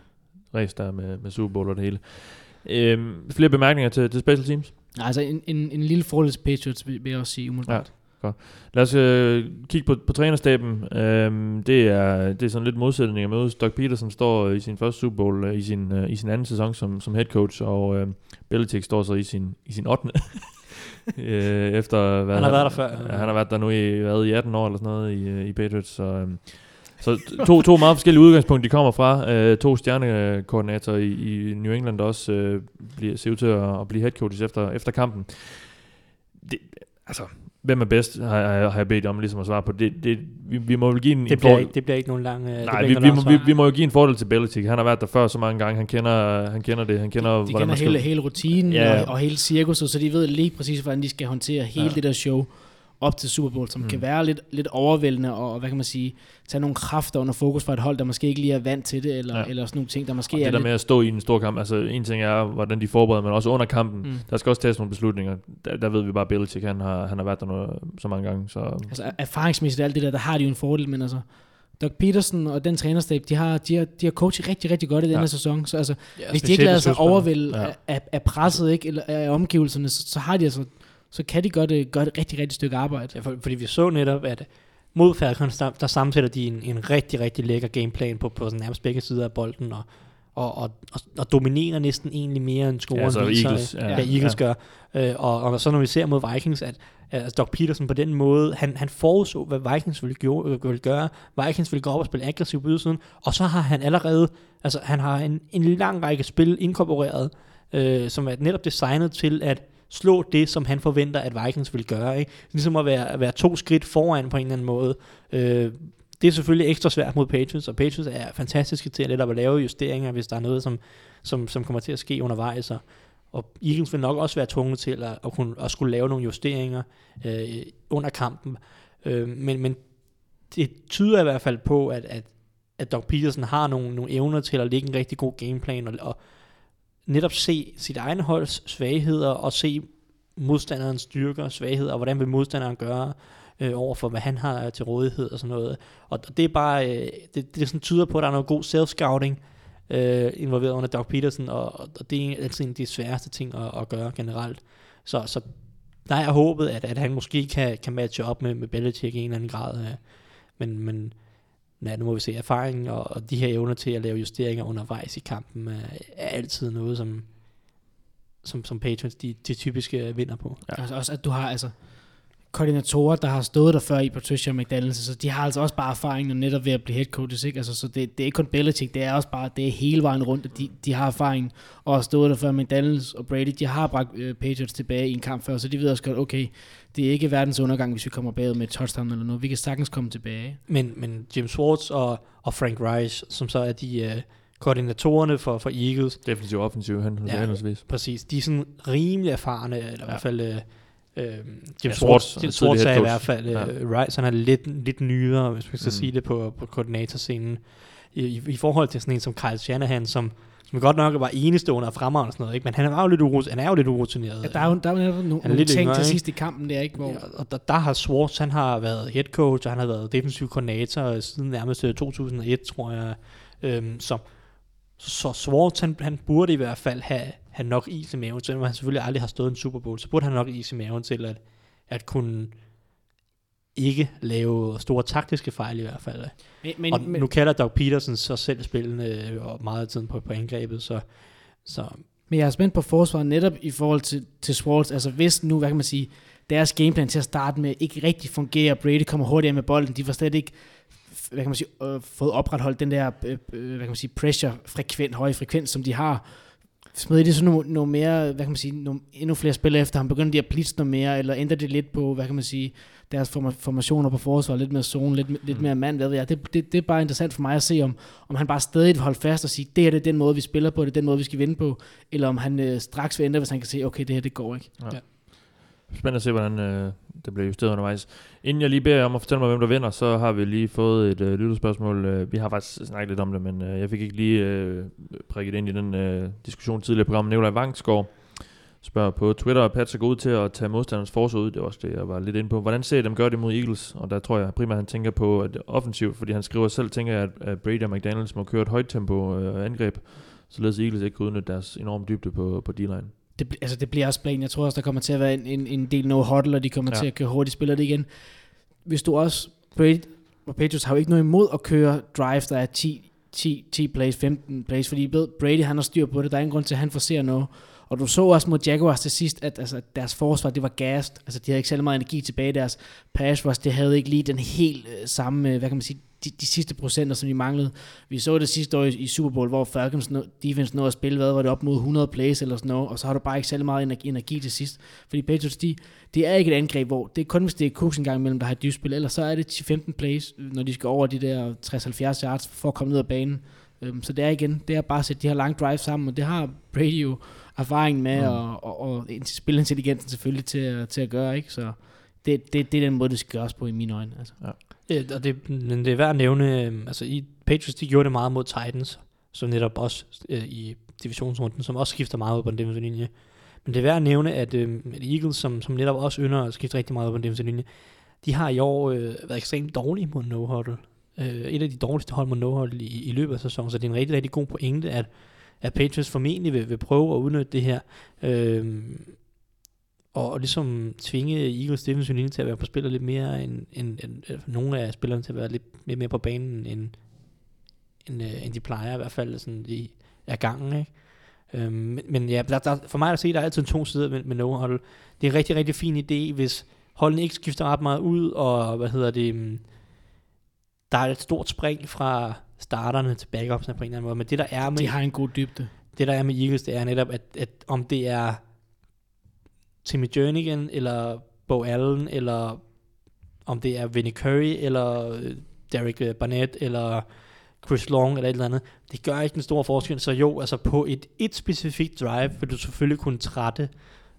race der med, med Super Bowl og det hele. Øhm, flere bemærkninger til, til Special Teams? Altså en, en, en lille fordel til Patriots, vil jeg også sige umiddelbart. Lad os øh, kigge på, på trænerstaben. Øhm, det, er, det er sådan lidt modsætning at mødes. Doug Peterson står i sin første Super Bowl øh, i, sin, øh, i sin anden sæson som, som head coach, og øh, Belichick står så i sin, i sin 8. øh, efter, hvad Han har været der før. Ja, han har været der nu i, hvad, i 18 år eller sådan noget i, øh, i Patriots. Så, øh, så to, to meget forskellige udgangspunkter, de kommer fra. Øh, to stjernekoordinatorer i, i New England, også øh, bliver, ser ud til at, at blive head coaches efter, efter kampen. Det, altså, hvem er bedst, har, har, jeg bedt om ligesom at svare på. Det, det, vi, vi må vel give en, Det en bliver, fordel- ikke, det bliver ikke nogen lang... øh, det Nej, bliver vi, vi, må, vi, vi må jo give en fordel til Belichick. Han har været der før så mange gange. Han kender, han kender det. Han kender, De hvordan kender man skal... hele, hele rutinen Ja. og, og hele cirkuset, så de ved lige præcis, hvordan de skal håndtere hele ja. det der show op til Super Bowl, som Mm. kan være lidt, lidt overvældende, og hvad kan man sige, tage nogle kræfter under fokus fra et hold, der måske ikke lige er vant til det, eller, Ja. eller sådan nogle ting, der måske Og er det der lidt... med at stå i en stor kamp, altså en ting er, hvordan de forbereder, men også under kampen, mm. Der skal også tages nogle beslutninger. Der, der ved vi bare, at Belichick, han har, han har været der noget, så mange gange, så Altså erfaringsmæssigt alt det der, der har de jo en fordel, men altså, Doug Peterson og den trænerstab, de har, de har, de har coachet rigtig, rigtig godt i den Ja. her sæson, så altså, Ja, hvis de ikke lader sig overvælde ja. af, af presset, ikke, eller af omgivelserne, så, så har de altså, så kan de godt øh, gøre et rigtig, rigtig stykke arbejde. Ja, for, fordi vi så netop, at mod Falcons, der, der sammensætter de en, en rigtig, rigtig lækker gameplan på, på sådan nærmest begge sider af bolden, og, og, og, og, og dominerer næsten egentlig mere end scoren Ja, altså viser, Eagles, ja, ja. Eagles Ja. gør. Øh, og, og så når vi ser mod Vikings, at at Doc Peterson på den måde, han, han forudså, hvad Vikings ville, gøre, øh, ville gøre. Vikings ville gå op og spille aggressivt på ydersiden, og så har han allerede, altså han har en, en lang række spil inkorporeret, øh, som er netop designet til at slå det, som han forventer, at Vikings vil gøre. Ikke? Ligesom at være, at være to skridt foran på en eller anden måde. Øh, det er selvfølgelig ekstra svært mod Patriots, og Patriots er fantastiske til at, netop at lave justeringer, hvis der er noget, som, som, som kommer til at ske undervejs. Og, og Eagles vil nok også være tvunget til at, at, kunne, at skulle lave nogle justeringer øh, under kampen. Øh, men, men det tyder i hvert fald på, at, at, at Doc Peterson har nogle, nogle evner til at lægge en rigtig god gameplan, og, og netop se sit egen holds svagheder, og se modstanderens styrker og svagheder, og hvordan vil modstanderen gøre øh, over for, hvad han har til rådighed og sådan noget. Og det er bare, øh, det, det sådan tyder på, at der er noget god self-scouting øh, involveret under Doug Peterson, og, og det er altid en af de sværeste ting at, at gøre generelt. Så, så der er håbet, at, at han måske kan, kan matche op med, med Belichick i en eller anden grad. Øh, men, men ja, nu må vi se. Erfaringen og, og de her evner til at lave justeringer undervejs i kampen er, er altid noget, som, som, som Patriots de, de typisk vinder på. Ja. Altså også, at du har altså koordinatorer, der har stået der før i Patricia McDaniels, så de har altså også bare erfaring netop ved at blive head coaches, ikke? Altså, så det, det er ikke kun Belichick, det er også bare, det er hele vejen rundt, at de, de har erfaring, og har stået der før McDaniels og Brady, de har bragt øh, Patriots tilbage i en kamp før, så de ved også godt, okay, det er ikke verdens undergang, hvis vi kommer bagud med et touchdown eller noget, vi kan sagtens komme tilbage. Men, men Jim Schwartz og, og Frank Reich, som så er de øh, koordinatorerne for, for Eagles, defensiv og offensiv hen, Ja. ja. henholdsvis. præcis, de er sådan rimelig erfarne, eller ja. i hvert fald øh, Øh, Jim er Jim Schwartz er i hvert fald, Ja. øh, Rice, han er lidt, lidt nyere, hvis man skal Mm. sige det, på, på koordinatorscenen. I, i, I forhold til sådan en som Kyle Shanahan, som, som godt nok var enestående og fremragende og sådan noget, ikke? men han er jo lidt, urut, han er jo lidt urutineret. Ja, der er jo, der er jo nogle, Han er nogle lidt ting yngre, til sidst i kampen der, ikke? Hvor, Ja, og der, der har Schwartz, han har været head coach, og han har været defensiv koordinator siden nærmest øh, 2001, tror jeg. Øhm, så, så Schwartz, han, han burde i hvert fald have, have nok is i maven, selvom han selvfølgelig aldrig har stået en Super Bowl, så burde han nok is i maven til at, at kunne ikke lave store taktiske fejl i hvert fald. men, Men, og nu kalder Doug Peterson så selv spillene øh, og meget af tiden på, på angrebet, så, så Men jeg er spændt på forsvaret netop i forhold til, til Schwartz. Altså hvis nu, hvad kan man sige, deres gameplan til at starte med ikke rigtig fungerer, Brady kommer hurtigere med bolden, de får slet ikke hvad kan man sige, øh, fået opretholdt den der øh, øh, hvad kan man sige, pressure frekvent, høje frekvens, som de har. Smider de så nogle, nogle mere, hvad kan man sige, nogle, endnu flere spillere efter ham, begynder de at blitse noget mere, eller ændrer det lidt på, hvad kan man sige, deres forma- formationer på forsvar, lidt mere zone, lidt, lidt Mm. mere mand, hvad ved jeg. Det, det, det, er bare interessant for mig at se, om, om han bare stadig vil holde fast og sige, det her det er den måde, vi spiller på, det er den måde, vi skal vinde på, eller om han øh, straks vil ændre, hvis han kan se, okay, det her det går ikke. Spændende at se, hvordan øh, det bliver justeret undervejs. Inden jeg lige beder jer om at fortælle mig, hvem der vinder, så har vi lige fået et øh, lytterspørgsmål. Øh, vi har faktisk snakket lidt om det, men øh, jeg fik ikke lige øh, prikket ind i den øh, diskussion tidligere i programmet. Nikolaj Vangsgaard spørger på Twitter, at Pats er ud til at tage modstanders forsvar ud. Det var også det, jeg var lidt inde på. Hvordan ser I dem gøre det mod Eagles? Og der tror jeg primært, han tænker på at offensivt, fordi han skriver selv, tænker jeg, at, at Brady og McDaniels må køre et højt tempo øh, angreb, således Eagles ikke kan udnytte deres enorme dybde på, på D-line. Det, altså, det bliver også plan. Jeg tror også, der kommer til at være en, en, en del no huddle, og de kommer Ja. til at køre hurtigt spiller det igen. Hvis du også, Brady og Patriots har jo ikke noget imod at køre drive, der er 10, 10, 10 plays, 15 plays, fordi ved, Brady han har styr på det, der er ingen grund til, at han forser noget. Og du så også mod Jaguars til sidst, at altså, deres forsvar, det var gast. Altså, de havde ikke særlig meget energi tilbage. Deres pass rush, det havde ikke lige den helt øh, samme, øh, hvad kan man sige, de, de sidste procenter, som de manglede. Vi så det sidste år i, i Super Bowl, hvor Falcons nå, defense nåede at spille, hvad var det, op mod 100 plays eller sådan noget, og så har du bare ikke særlig meget energi, energi til sidst. Fordi Patriots, de, det er ikke et angreb, hvor det er kun, hvis det er Cooks en gang imellem, der har et dybspil, ellers så er det 10-15 plays, når de skal over de der 60-70 yards for at komme ned af banen. Øhm, så det er igen, det er bare at sætte de her lange drives sammen, og det har Brady jo erfaring med, Mm. og, og, og spilintelligensen selvfølgelig til, at- til at gøre, ikke? Så det, det, det er den måde, det skal gøres på i mine øjne. Altså. Ja, og det, men det er værd at nævne, øh, altså i Patriots, de gjorde det meget mod Titans, så netop også øh, i divisionsrunden, som også skifter meget ud på den defensive linje. Men det er værd at nævne, at, øh, at Eagles, som, som netop også ynder at skifte rigtig meget ud på den defensive linje, de har i år øh, været ekstremt dårlige mod no huddle. Øh, et af de dårligste hold mod no huddle i, i løbet af sæsonen, så det er en rigtig, rigtig god pointe, at, at Patriots formentlig vil, vil prøve at udnytte det her. Øh, og, og ligesom tvinge Eagles defensive linje til at være på spillet lidt mere end, end, end, end nogle af spillerne til at være lidt mere, mere på banen end, end, øh, end de plejer i hvert fald sådan i af gangen, ikke? Øhm, men, men ja, der, der, for mig at se, der er altid to sider med, med no huddle. Det er en rigtig, rigtig fin idé, hvis holdene ikke skifter ret meget ud, og hvad hedder det, mm, der er et stort spring fra starterne til backupsene på en eller anden måde, men det der er med, De har en god dybde. det der er med Eagles, det er netop, at, at om det er Timmy Jernigan, eller Bo Allen, eller om det er Vinnie Curry, eller øh, Derek øh, Barnett, eller Chris Long, eller et eller andet, det gør ikke den store forskel. Så jo, altså på et, et specifikt drive, vil du selvfølgelig kunne trætte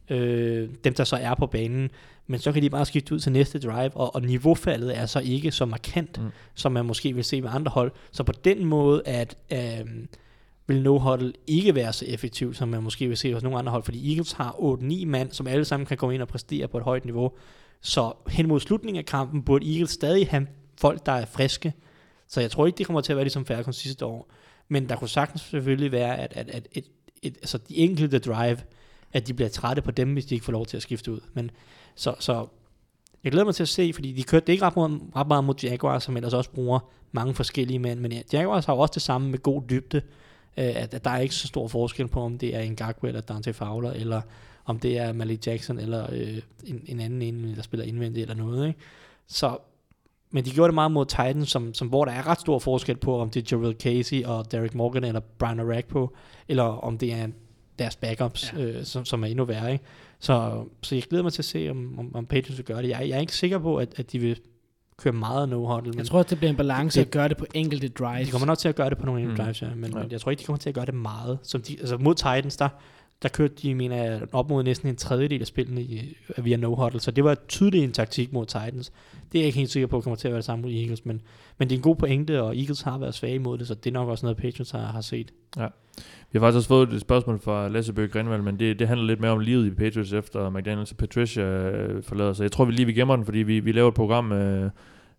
øh, dem, der så er på banen, men så kan de bare skifte ud til næste drive, og, og niveaufaldet er så ikke så markant, Mm. mm. som man måske vil se med andre hold. Så på den måde, at øh, vil no huddle ikke være så effektiv, som man måske vil se hos nogle andre hold, fordi Eagles har 8-9 mand, som alle sammen kan komme ind og præstere på et højt niveau. Så hen mod slutningen af kampen burde Eagles stadig have folk, der er friske. Så jeg tror ikke, det kommer til at være ligesom Falcons sidste år. Men der kunne sagtens selvfølgelig være, at, at, at et, et, altså de enkelte drive, at de bliver trætte på dem, hvis de ikke får lov til at skifte ud. Men så, så jeg glæder mig til at se, fordi de kørte det ikke ret mod, ret meget mod Jaguars, som ellers også bruger mange forskellige mænd. Men ja, Jaguars har jo også det samme med god dybde, at, at der er ikke så stor forskel på, om det er en Ngakwe eller Dante Fowler, eller om det er Malik Jackson, eller øh, en, en anden en, der spiller indvendigt eller noget. Ikke? Så, men de gjorde det meget mod Titans, som, som, hvor der er ret stor forskel på, om det er Jarrell Casey og Derek Morgan eller Brian Arakpo, eller om det er deres backups, ja. øh, som, som er endnu værre. Ikke? Så, så jeg glæder mig til at se, om, om, om Patriots vil gøre det. Jeg, jeg er ikke sikker på, at, at de vil køre meget no huddle, men Jeg tror, at det bliver en balance Det- at gøre det på enkelte drives. de kommer nok til at gøre det på nogle Mm. mm. drives, ja, men, Ja. ja. jeg tror ikke, de kommer til at gøre det meget. Som de, altså mod Titans, der der kørte de, mener jeg, op mod næsten en tredjedel af spillene i, via no-huddle, så det var tydeligt en taktik mod Titans. Det er jeg ikke helt sikker på, kommer til at være det samme mod Eagles, men, men det er en god pointe, og Eagles har været svage imod det, så det er nok også noget, Patriots har, har set. Vi har faktisk også fået et spørgsmål fra Lasse Bøge Grenvald, men det, det handler lidt mere om livet i Patriots efter McDaniels og Patricia øh, forlader sig. Jeg tror, vi lige vi gemmer den, fordi vi, vi laver et program øh,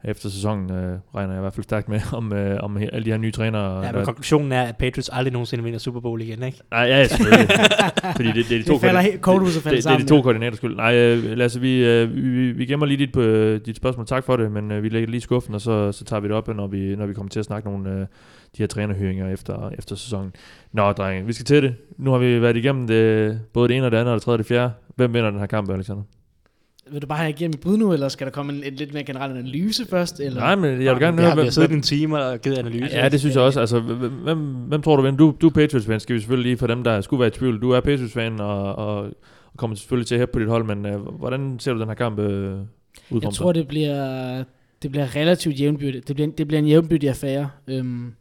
efter sæsonen, øh, regner jeg i hvert fald stærkt med, om, øh, om alle de her nye trænere. Ja, men konklusionen er, at Patriots aldrig nogensinde vinder Super Bowl igen, ikke? Nej, ja, selvfølgelig. fordi det, det er de to Det falder helt, det, det, det er de to koordinater skyld. Nej, øh, Lasse, vi, øh, vi, vi gemmer lige dit, øh, dit spørgsmål. Tak for det, men øh, vi lægger det lige i skuffen, og så, så tager vi det op, når vi, når vi kommer til at snakke nogle øh, de her trænerhøringer efter, efter sæsonen. Nå, drenge, vi skal til det. Nu har vi været igennem det, både det ene og det andet, og det tredje og det fjerde. Hvem vinder den her kamp, Alexander? Vil du bare have igennem bud nu, eller skal der komme en, en lidt mere generel analyse først? Eller? Nej, men jeg vil gerne høre, har, vi har siddet en time og givet analyse. Ja, det synes jeg også. Altså, hvem, hvem, tror du vinder? Du, du er Patriots-fan, skal vi selvfølgelig lige for dem, der skulle være i tvivl. Du er Patriots-fan og, og, og kommer selvfølgelig til at hæppe på dit hold, men øh, hvordan ser du den her kamp øh, ud Jeg tror, det bliver, det bliver relativt jævnbyrdigt. Det bliver, det bliver en jævnbyrdig affære. Øhm,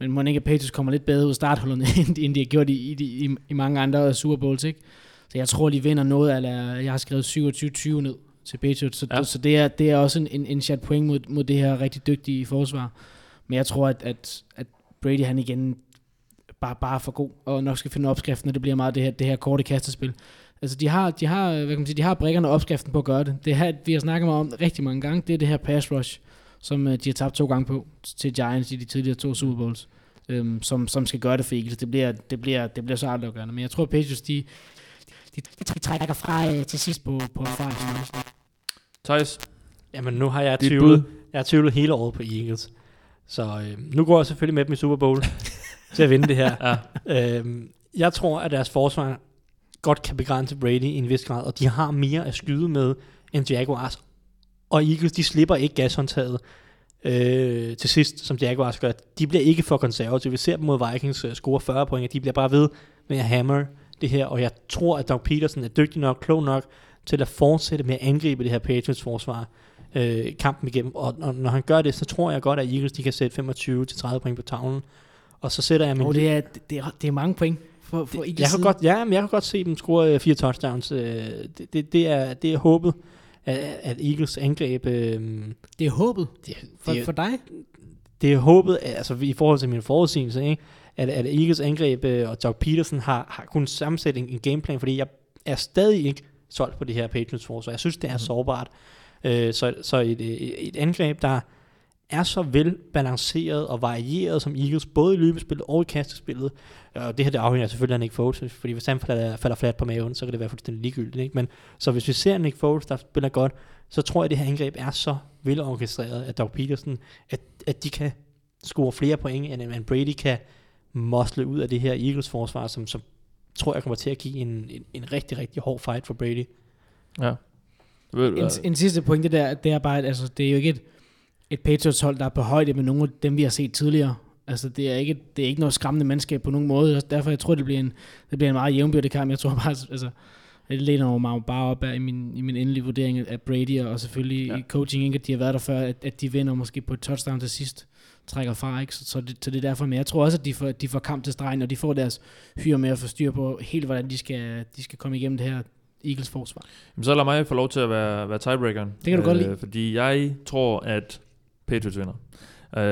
men må ikke, at Patriots kommer lidt bedre ud af starthullerne, end, de- end de har gjort i, i, i, i mange andre Super Bowls, ikke? Så jeg tror, de vinder noget, eller jeg har skrevet 27-20 ned til Patriots, så, Ja. så det, er, det er også en, en, en chat point mod, mod det her rigtig dygtige forsvar. Men jeg tror, at, at, at Brady han igen bare, bare for god, og nok skal finde opskriften, og det bliver meget det her, det her korte kastespil. Altså, de har, de har, hvad kan man sige, de har brækkerne og opskriften på at gøre det. Det her, vi har snakket om rigtig mange gange, det er det her pass rush, som uh, de har tabt to gange på til Giants i de tidligere to Super Bowls, um, som, som skal gøre det for Eagles. Det bliver, det bliver, det bliver så afgørende. Men jeg tror, Patriots, de, de, de trækker fra uh, til sidst på, på erfaring. Thijs, Jamen, nu har jeg dit tvivlet, bud. jeg har tvivlet hele året på Eagles. Så øh, nu går jeg selvfølgelig med dem i Super Bowl til at vinde det her. Ja. Øhm, jeg tror, at deres forsvar godt kan begrænse Brady i en vis grad, og de har mere at skyde med end Jaguars. Og Eagles, de slipper ikke gashåndtaget øh, til sidst, som Jaguars gør. De bliver ikke for konservative. Vi ser dem mod Vikings øh, score 40 point, og de bliver bare ved med at hammer det her, og jeg tror, at Doug Peterson er dygtig nok, klog nok, til at fortsætte med at angribe det her Patriots forsvar øh, kampen igennem, og, og når han gør det, så tror jeg godt, at Eagles de kan sætte 25-30 point på tavlen, og så sætter jeg min Og det er, det, er, det er mange point for, for Eagles jeg kan godt, ja, men jeg kan godt se dem score øh, fire touchdowns. Øh, det, det, det, er, det er håbet, at, at Eagles angreb... Øh, Det er håbet det, for, det, for dig. det er håbet, altså i forhold til min forudsigelse, ikke? At, at Eagles angreb øh, og Doug Peterson har, har kunnet sammensætte en, en gameplan, fordi jeg er stadig ikke solgt på det her Patriots forsvar. Jeg synes, det er sårbart. Øh, så så et, et, et angreb, der er så velbalanceret og varieret som Eagles, både i løbespillet og i kastespillet. Og det her det afhænger selvfølgelig af Nick Foles, fordi hvis han falder, falder fladt på maven, så kan det være fuldstændig ligegyldigt. Ikke? Men, så hvis vi ser Nick Foles, der spiller godt, så tror jeg, at det her angreb er så velorkestreret af Doug Peterson, at, at de kan score flere point, end, end Brady kan mosle ud af det her Eagles forsvar, som, som tror jeg kommer til at give en, en, en rigtig, rigtig hård fight for Brady. Ja. En, en sidste pointe der, det er bare, at altså, det er jo ikke et, et Patriots hold, der er på højde med nogle af dem, vi har set tidligere. Altså, det er ikke, det er ikke noget skræmmende mandskab på nogen måde. Altså, Derfor jeg tror, det bliver en, det bliver en meget jævnbyrdig kamp. Jeg tror bare, altså, jeg læner mig bare op af i min, i min endelige vurdering af Brady, og selvfølgelig Ja. ja. i coaching, ikke, at de har været der før, at, at de vinder måske på et touchdown til sidst, trækker fra, ikke? Så, så, det, så det er derfor, men jeg tror også, at de får, de får kamp til stregen, og de får deres hyre med at få styr på helt, hvordan de skal, de skal komme igennem det her Eagles forsvar. Jamen, så lad mig få lov til at være, være tiebreakeren. Det kan du godt lide. Fordi jeg tror, at Patriots vinder. Øh,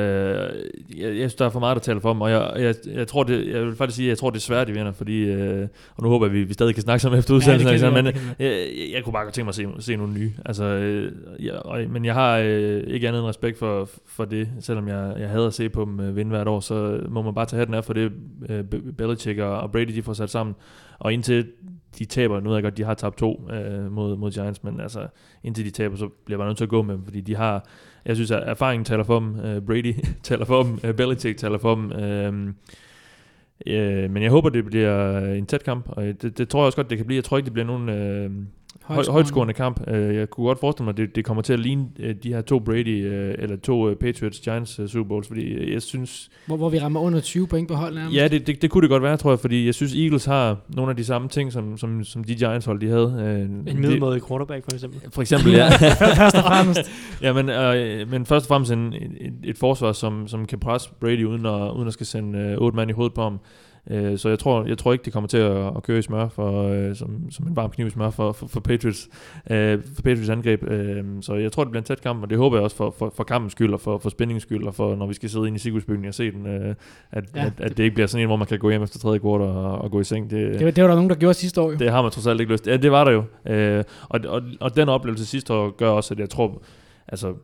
jeg, jeg synes, der er for meget, der taler for dem, og jeg, jeg, jeg, tror det, jeg vil faktisk sige, at jeg tror, det er svært, de vinder, fordi, øh, og nu håber jeg, vi, vi stadig kan snakke sammen efter udsendelsen, Ja, vi men jeg, jeg, jeg kunne bare godt tænke mig at se, se nogle nye. Altså, øh, jeg, og, men jeg har øh, ikke andet end respekt for, for det, selvom jeg, jeg hader at se på dem øh, vinde hvert år, så må man bare tage hatten af for det, øh, Be- Belichick og, og Brady, de får sat sammen. Og indtil de taber, nu ved jeg godt, de har tabt to øh, mod, mod Giants, men altså, indtil de taber, så bliver jeg bare nødt til at gå med dem, fordi de har, jeg synes, at erfaringen taler for dem, øh, Brady taler for dem, øh, Belichick taler for dem, øh, øh, men jeg håber, det bliver en tæt kamp, og det, det tror jeg også godt, det kan blive. Jeg tror ikke, det bliver nogen øh, høj, højtskårende kamp. Øh, jeg kunne godt forestille mig, at det, det kommer til at ligne øh, de her to Brady, øh, eller to Patriots-Giants Super Bowls, fordi jeg synes, Hvor, hvor vi rammer under 20 point på hold nærmest. Ja, det, det, det kunne det godt være, tror jeg, fordi jeg synes, Eagles har nogle af de samme ting, som, som, som de Giants-hold, de havde. En middelmådig quarterback for eksempel. For eksempel, ja. Først og fremmest. ja, men, øh, men først og fremmest en, et, et forsvar, som, som kan presse Brady uden at, uden at skal sende øh, otte mand i hovedet på ham. Øh, så jeg tror, jeg tror ikke, det kommer til at, at køre i smør for, øh, som, som en varm kniv i smør for, for, for, Patriots, øh, for Patriots angreb. Øh, så jeg tror, det bliver en tæt kamp, og det håber jeg også for, for, for kampens skyld, og for, for spændingens skyld, og for når vi skal sidde ind i Sigurdsbygningen og se den, øh, at, Ja. at, at, det ikke bliver sådan en, hvor man kan gå hjem efter tredje kvartal og, og gå i seng. Det, Det, var- det var der nogen, der gjorde sidste år jo. det har man trods alt ikke lyst til. Ja, det var der jo. Øh, og, og, og den oplevelse sidste år gør også, at jeg tror, altså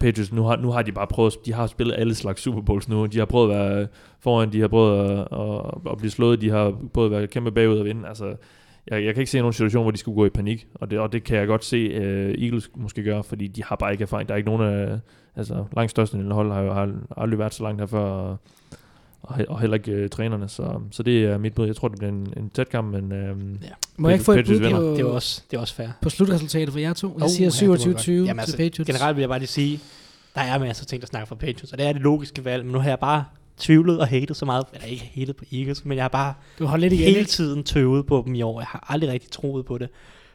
Patriots, nu har, nu har de bare prøvet, de har spillet alle slags Super Bowls nu. De har prøvet at være foran, de har prøvet at, at, at blive slået, de har prøvet at være kæmpe bagud og vinde. Altså, jeg, jeg kan ikke se nogen situation, hvor de skulle gå i panik, og det, og det kan jeg godt se uh, Eagles måske gøre, fordi de har bare ikke erfaring. Der er ikke nogen af, altså langt største hold har jo har aldrig været så langt her før, og, og, og heller ikke uh, trænerne, så, så det er mit bud. Jeg tror, det bliver en, en tæt kamp, men um, Må jeg ikke få et bud på, Det er også, det er også fair. på slutresultatet for jer to? Jeg Oh, siger ja, det må 27-20 jeg godt. Jamen, til altså, Patriots. Generelt vil jeg bare lige sige, der er masser af ting, der snakker for Patriots, og det er det logiske valg, men nu har jeg bare tvivlet og hatet så meget, eller ikke hatet på Eagles, men jeg har bare Du holder lidt igen, hele tiden tøvet på dem i år. Jeg har aldrig rigtig troet på det.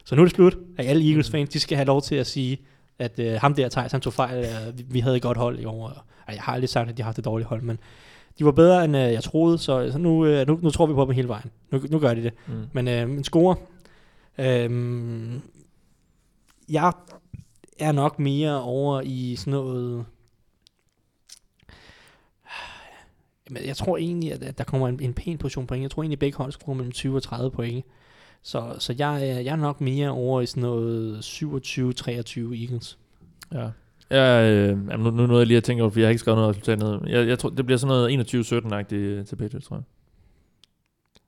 Så nu er det slut. At alle Eagles-fans, de skal have lov til at sige, at øh, ham der, Thijs, han tog fejl. Øh, vi, vi havde et godt hold i år. Og, ej, jeg har aldrig sagt, at de har haft et dårligt hold, men de var bedre, end øh, jeg troede, så, så nu, øh, nu, nu tror vi på dem hele vejen. Nu, nu gør de det. mm. Men øh, en score. Øh, jeg er nok mere over i sådan noget... Jamen, jeg tror egentlig, at, der kommer en, en pæn portion point. Jeg tror egentlig, at begge hold skal mellem 20 og 30 point. Så, så jeg, jeg er nok mere over i sådan noget 27-23 Eagles. Ja. Ja, øh, jamen nu, nu nåede jeg lige at tænke over, for jeg har ikke skrevet noget resultat ned. Jeg, jeg tror, det bliver sådan noget 21-17-agtigt til Patriots, tror jeg.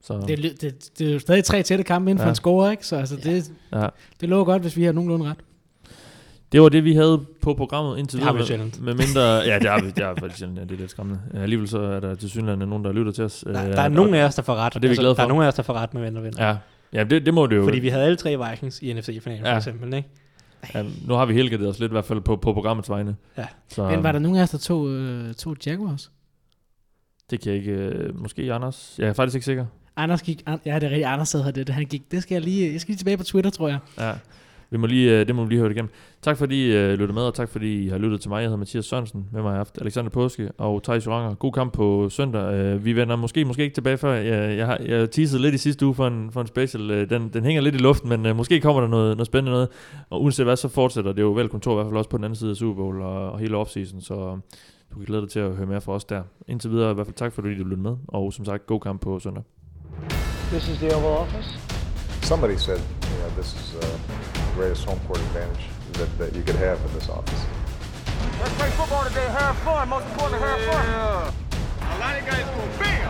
Så, Det, er det, det er jo stadig tre tætte kampe inden for Ja. en score, ikke? Så altså, det, ja. det lover godt, hvis vi har nogenlunde ret. Det var det, vi havde på programmet indtil Det har videre. vi sjældent. Med mindre, ja, det har vi, det har vi faktisk sjældent. Ja, det er lidt skræmmende. Ja, alligevel så er der til synligheden nogen, der lytter til os. Der, Øh, der er og- nogen af os, der får ret. Altså, og det er vi glade Der for. er nogen af os, der får ret med venner og venner. Ja, ja det, det må det jo. Fordi vi havde alle tre Vikings i NFC-finalen, Ja. for eksempel. Ikke? Ja, nu har vi helgarderet os lidt i hvert fald på, på programmets vegne. Ja. Så, Men var der nogen af os, der tog, øh, tog Jaguars? Det kan jeg ikke... Øh, måske Anders? Jeg er faktisk ikke sikker. Anders gik, ja, det er rigtigt, Anders her det, han gik, det skal jeg lige, jeg skal lige tilbage på Twitter, tror jeg. Ja. Vi må lige, øh, det må vi lige høre det igennem. Tak fordi øh, I øh, lyttede med, og tak fordi I har lyttet til mig. Jeg hedder Mathias Sørensen. Med mig har haft Alexander Påske og Thijs Joranger. God kamp på søndag. Øh, vi vender måske, måske ikke tilbage før. Jeg, jeg, har, jeg teasede lidt i sidste uge for en, for en special. Øh, Den, den hænger lidt i luften, men øh, måske kommer der noget, noget spændende noget. Og uanset hvad, så fortsætter det jo vel kontor, i hvert fald også på den anden side af Super Bowl og, og hele offseason. Så du kan glæde dig til at høre mere fra os der. Indtil videre i hvert fald tak fordi du lyttede med. Og som sagt, god kamp på søndag. This is the Oval Office. Somebody said, you know, this is uh, the greatest home court advantage that, that you could have in this office. Let's play football today, have fun. Most important, have fun. Yeah. A lot of guys go bam,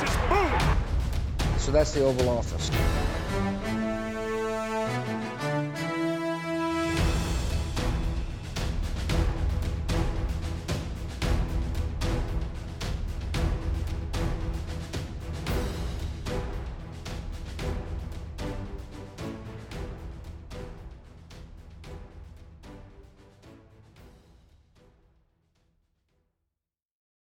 just boom. So that's the Oval Office.